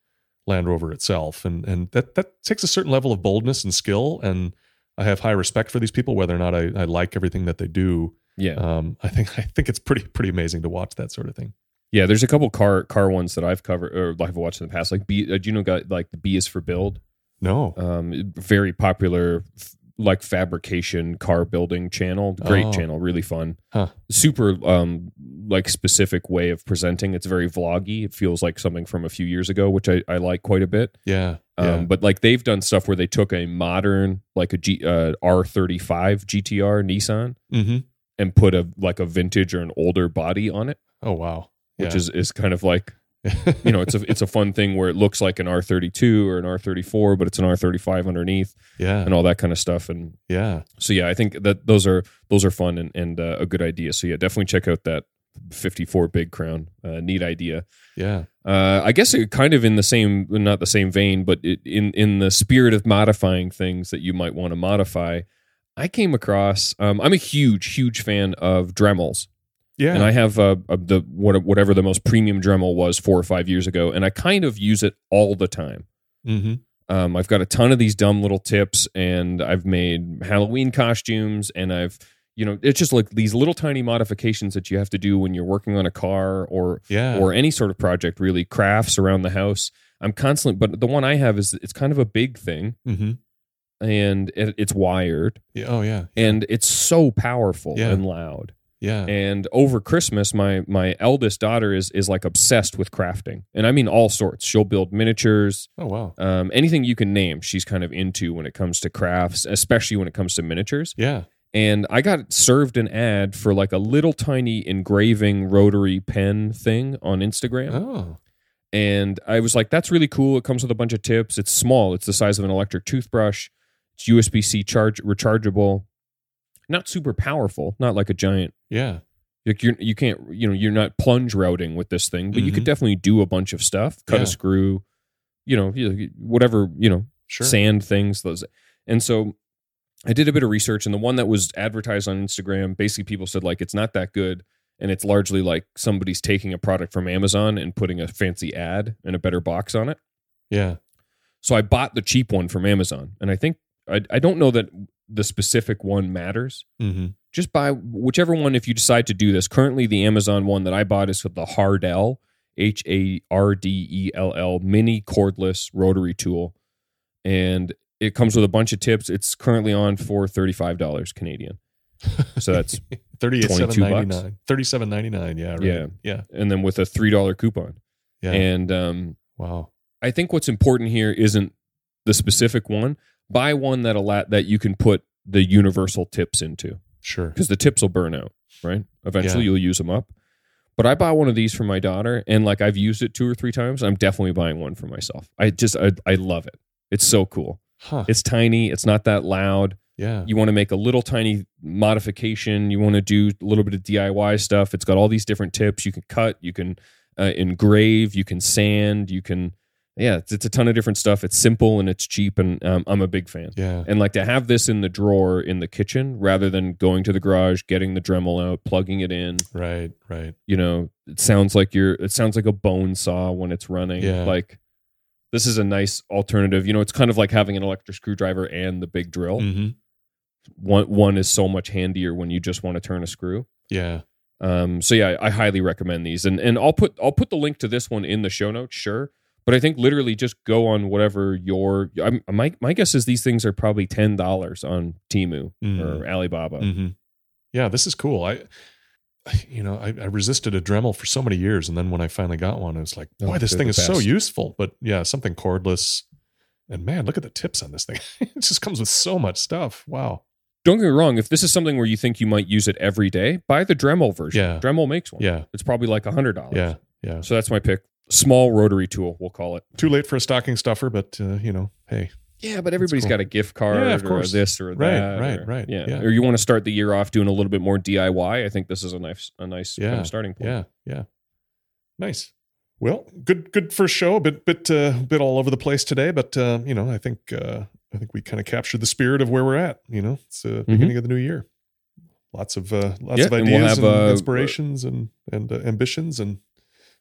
Land Rover itself. And and that that takes a certain level of boldness and skill and I have high respect for these people whether or not I, I like everything that they do. yeah. Um, I think I think it's pretty pretty amazing to watch that sort of thing. Yeah, there's a couple car car ones that I've covered or I've watched in the past. Like B, uh, do you know got like the B is for build? No. Um, very popular, like fabrication car building channel. Great Oh. channel, really fun. Huh. Super um like specific way of presenting. It's very vloggy. It feels like something from a few years ago, which I, I like quite a bit. Yeah. Um, Yeah. but like they've done stuff where they took a modern like a G uh, R35 GTR Nissan mm-hmm. and put a like a vintage or an older body on it, Oh wow. Yeah. which is is kind of like you know it's a it's a fun thing where it looks like an R32 or an R34 but it's an R35 underneath yeah. and all that kind of stuff and Yeah. so yeah I think that those are those are fun and, and uh, a good idea so yeah definitely check out that 54 big crown uh, neat idea Yeah. Uh, I guess it kind of in the same, not the same vein, but it, in in the spirit of modifying things that you might want to modify. I came across. Um, I'm a huge, huge fan of Dremels, Yeah. and I have uh, uh, the what, whatever the most premium Dremel was four or five years ago, and I kind of use it all the time. mm-hmm. Um, I've got a ton of these dumb little tips, and I've made Halloween costumes, and I've you know it's just like these little tiny modifications that you have to do when you're working on a car or Yeah. or any sort of project, really crafts around the house. I'm constantly, but the one I have is it's kind of a big thing, mm-hmm. and it, it's wired, Yeah. Oh yeah. and it's so powerful Yeah. and loud. Yeah. And over Christmas, my my eldest daughter is is like obsessed with crafting, and I mean all sorts. She'll build miniatures, oh wow. um, anything you can name. She's kind of into when it comes to crafts, especially when it comes to miniatures. Yeah. And I got served an ad for like a little tiny engraving rotary pen thing on Instagram. Oh. And I was like, that's really cool. It comes with a bunch of tips. It's small. It's the size of an electric toothbrush. It's USB C charge rechargeable. Not super powerful. Not like a giant. Yeah. Like you're you can't you know you're not plunge routing with this thing, but you could Mhm. definitely do a bunch of stuff. Cut Yeah. a screw, you know, whatever you know, Sure. sand things. Those and so I did a bit of research, and the one that was advertised on Instagram, basically people said like it's not that good, and it's largely like somebody's taking a product from Amazon and putting a fancy ad and a better box on it. Yeah. So I bought the cheap one from Amazon, and I think I, I don't know that the specific one matters. Mm-hmm. Just buy whichever one if you decide to do this. Currently, the Amazon one that I bought is the Hardell H A R D E L L mini cordless rotary tool, and it comes with a bunch of tips. It's currently on for thirty five dollars Canadian. So that's seven 22 ninety bucks? nine. Thirty-seven ninety nine. Yeah. Right. Yeah. Yeah. and then with a three dollar coupon. Yeah. And um, wow. I think what's important here isn't the specific one. Buy one that allow that you can put the universal tips into Sure. because the tips will burn out, right? Eventually Yeah. you'll use them up. But I bought one of these for my daughter, and like I've used it two or three times. I'm definitely buying one for myself. I just I, I love it. It's so cool. Huh. It's tiny. It's not that loud. yeah. You want to make a little tiny modification. You want to do a little bit of DIY stuff. It's got all these different tips. You can cut. You can uh, engrave. You can sand. You can yeah. It's, it's a ton of different stuff. It's simple and it's cheap, and um, I'm a big fan. Yeah. And like to have this in the drawer in the kitchen rather than going to the garage, getting the Dremel out, plugging it in. Right. Right. You know, it sounds like you're. It sounds like a bone saw when it's running. Yeah. Like this is a nice alternative. You know, it's kind of like having an electric screwdriver and the big drill. Mm-hmm. One one is so much handier when you just want to turn a screw. Yeah. Um, so yeah, I highly recommend these, and and I'll put I'll put the link to this one in the show notes, sure. But I think literally just go on whatever your I'm, my my guess is these things are probably ten dollars on Temu Mm. or Alibaba. Mm-hmm. Yeah, this is cool. I, you know, I, I resisted a Dremel for so many years, and then when I finally got one, I was like, Oh, boy, this thing the is so useful. But yeah, something cordless, and man, look at the tips on this thing. it just comes with so much stuff. Wow. Don't get me wrong. If this is something where you think you might use it every day, buy the Dremel version. Yeah. Dremel makes one. Yeah. It's probably like a hundred dollars. Yeah. Yeah. So that's my pick. Small rotary tool, we'll call it. Too late for a stocking stuffer, but uh, you know, hey, Yeah, but everybody's cool. got a gift card Yeah, or this or Right, that. right, or- right. Yeah. Yeah. Or you want to start the year off doing a little bit more DIY. I think this is a nice a nice kind of starting point. yeah, yeah, nice. Well, good, good first show. A bit, bit, uh, bit all over the place today, but uh, you know, I think, uh, I think we kind of captured the spirit of where we're at. You know, it's uh, beginning of the new year. Lots of, uh, lots Mm-hmm. Yeah, of and ideas we'll and, have, uh, inspirations and and uh, ambitions, and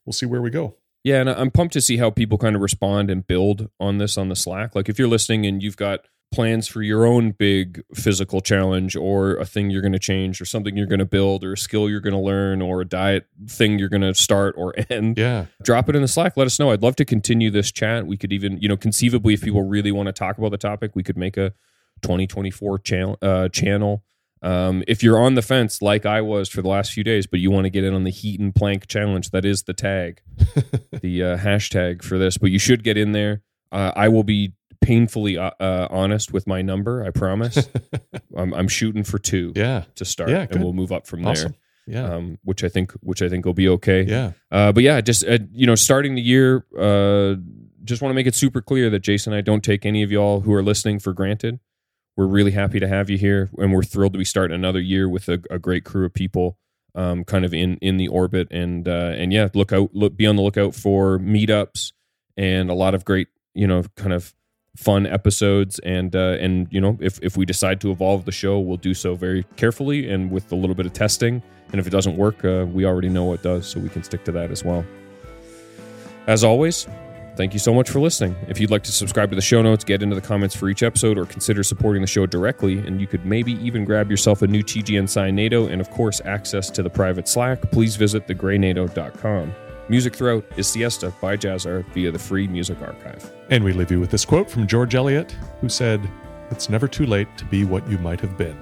we'll see where we go. Yeah, and I'm pumped to see how people kind of respond and build on this on the Slack. Like if you're listening and you've got plans for your own big physical challenge or a thing you're going to change or something you're going to build or a skill you're going to learn or a diet thing you're going to start or end, Yeah, drop it in the Slack. Let us know. I'd love to continue this chat. We could even, you know, conceivably, if people really want to talk about the topic, we could make a 2024 channel. Uh, channel. Um, if you're on the fence, like I was for the last few days, but you want to get in on the heat and plank challenge, that is the tag, the uh, hashtag for this. But you should get in there. Uh, I will be painfully uh, uh, honest with my number. I promise. I'm, I'm shooting for two yeah, to start, Yeah, and we'll move up from awesome. Yeah, there. Um, which I think, which I think will be okay. yeah, Uh, but yeah, just uh, you know, starting the year, uh, just want to make it super clear that Jason and I don't take any of y'all who are listening for granted. We're really happy to have you here, and we're thrilled to be starting another year with a, a great crew of people. um, kind of in in the orbit. And uh, and yeah look out look be on the lookout for meetups and a lot of great you know kind of fun episodes. And uh, and you know if, if we decide to evolve the show we'll do so very carefully and with a little bit of testing. And if it doesn't work uh, we already know what does so we can stick to that as well. As always thank you so much for listening if you'd like to subscribe to the show notes get into the comments for each episode or consider supporting the show directly and you could maybe even grab yourself a new tgn sign nato and of course access to the private slack please visit thegreynato.com. Music throughout is Siesta by Jahzzar via the Free Music Archive. And we leave you with this quote from George Eliot, who said, It's never too late to be what you might have been.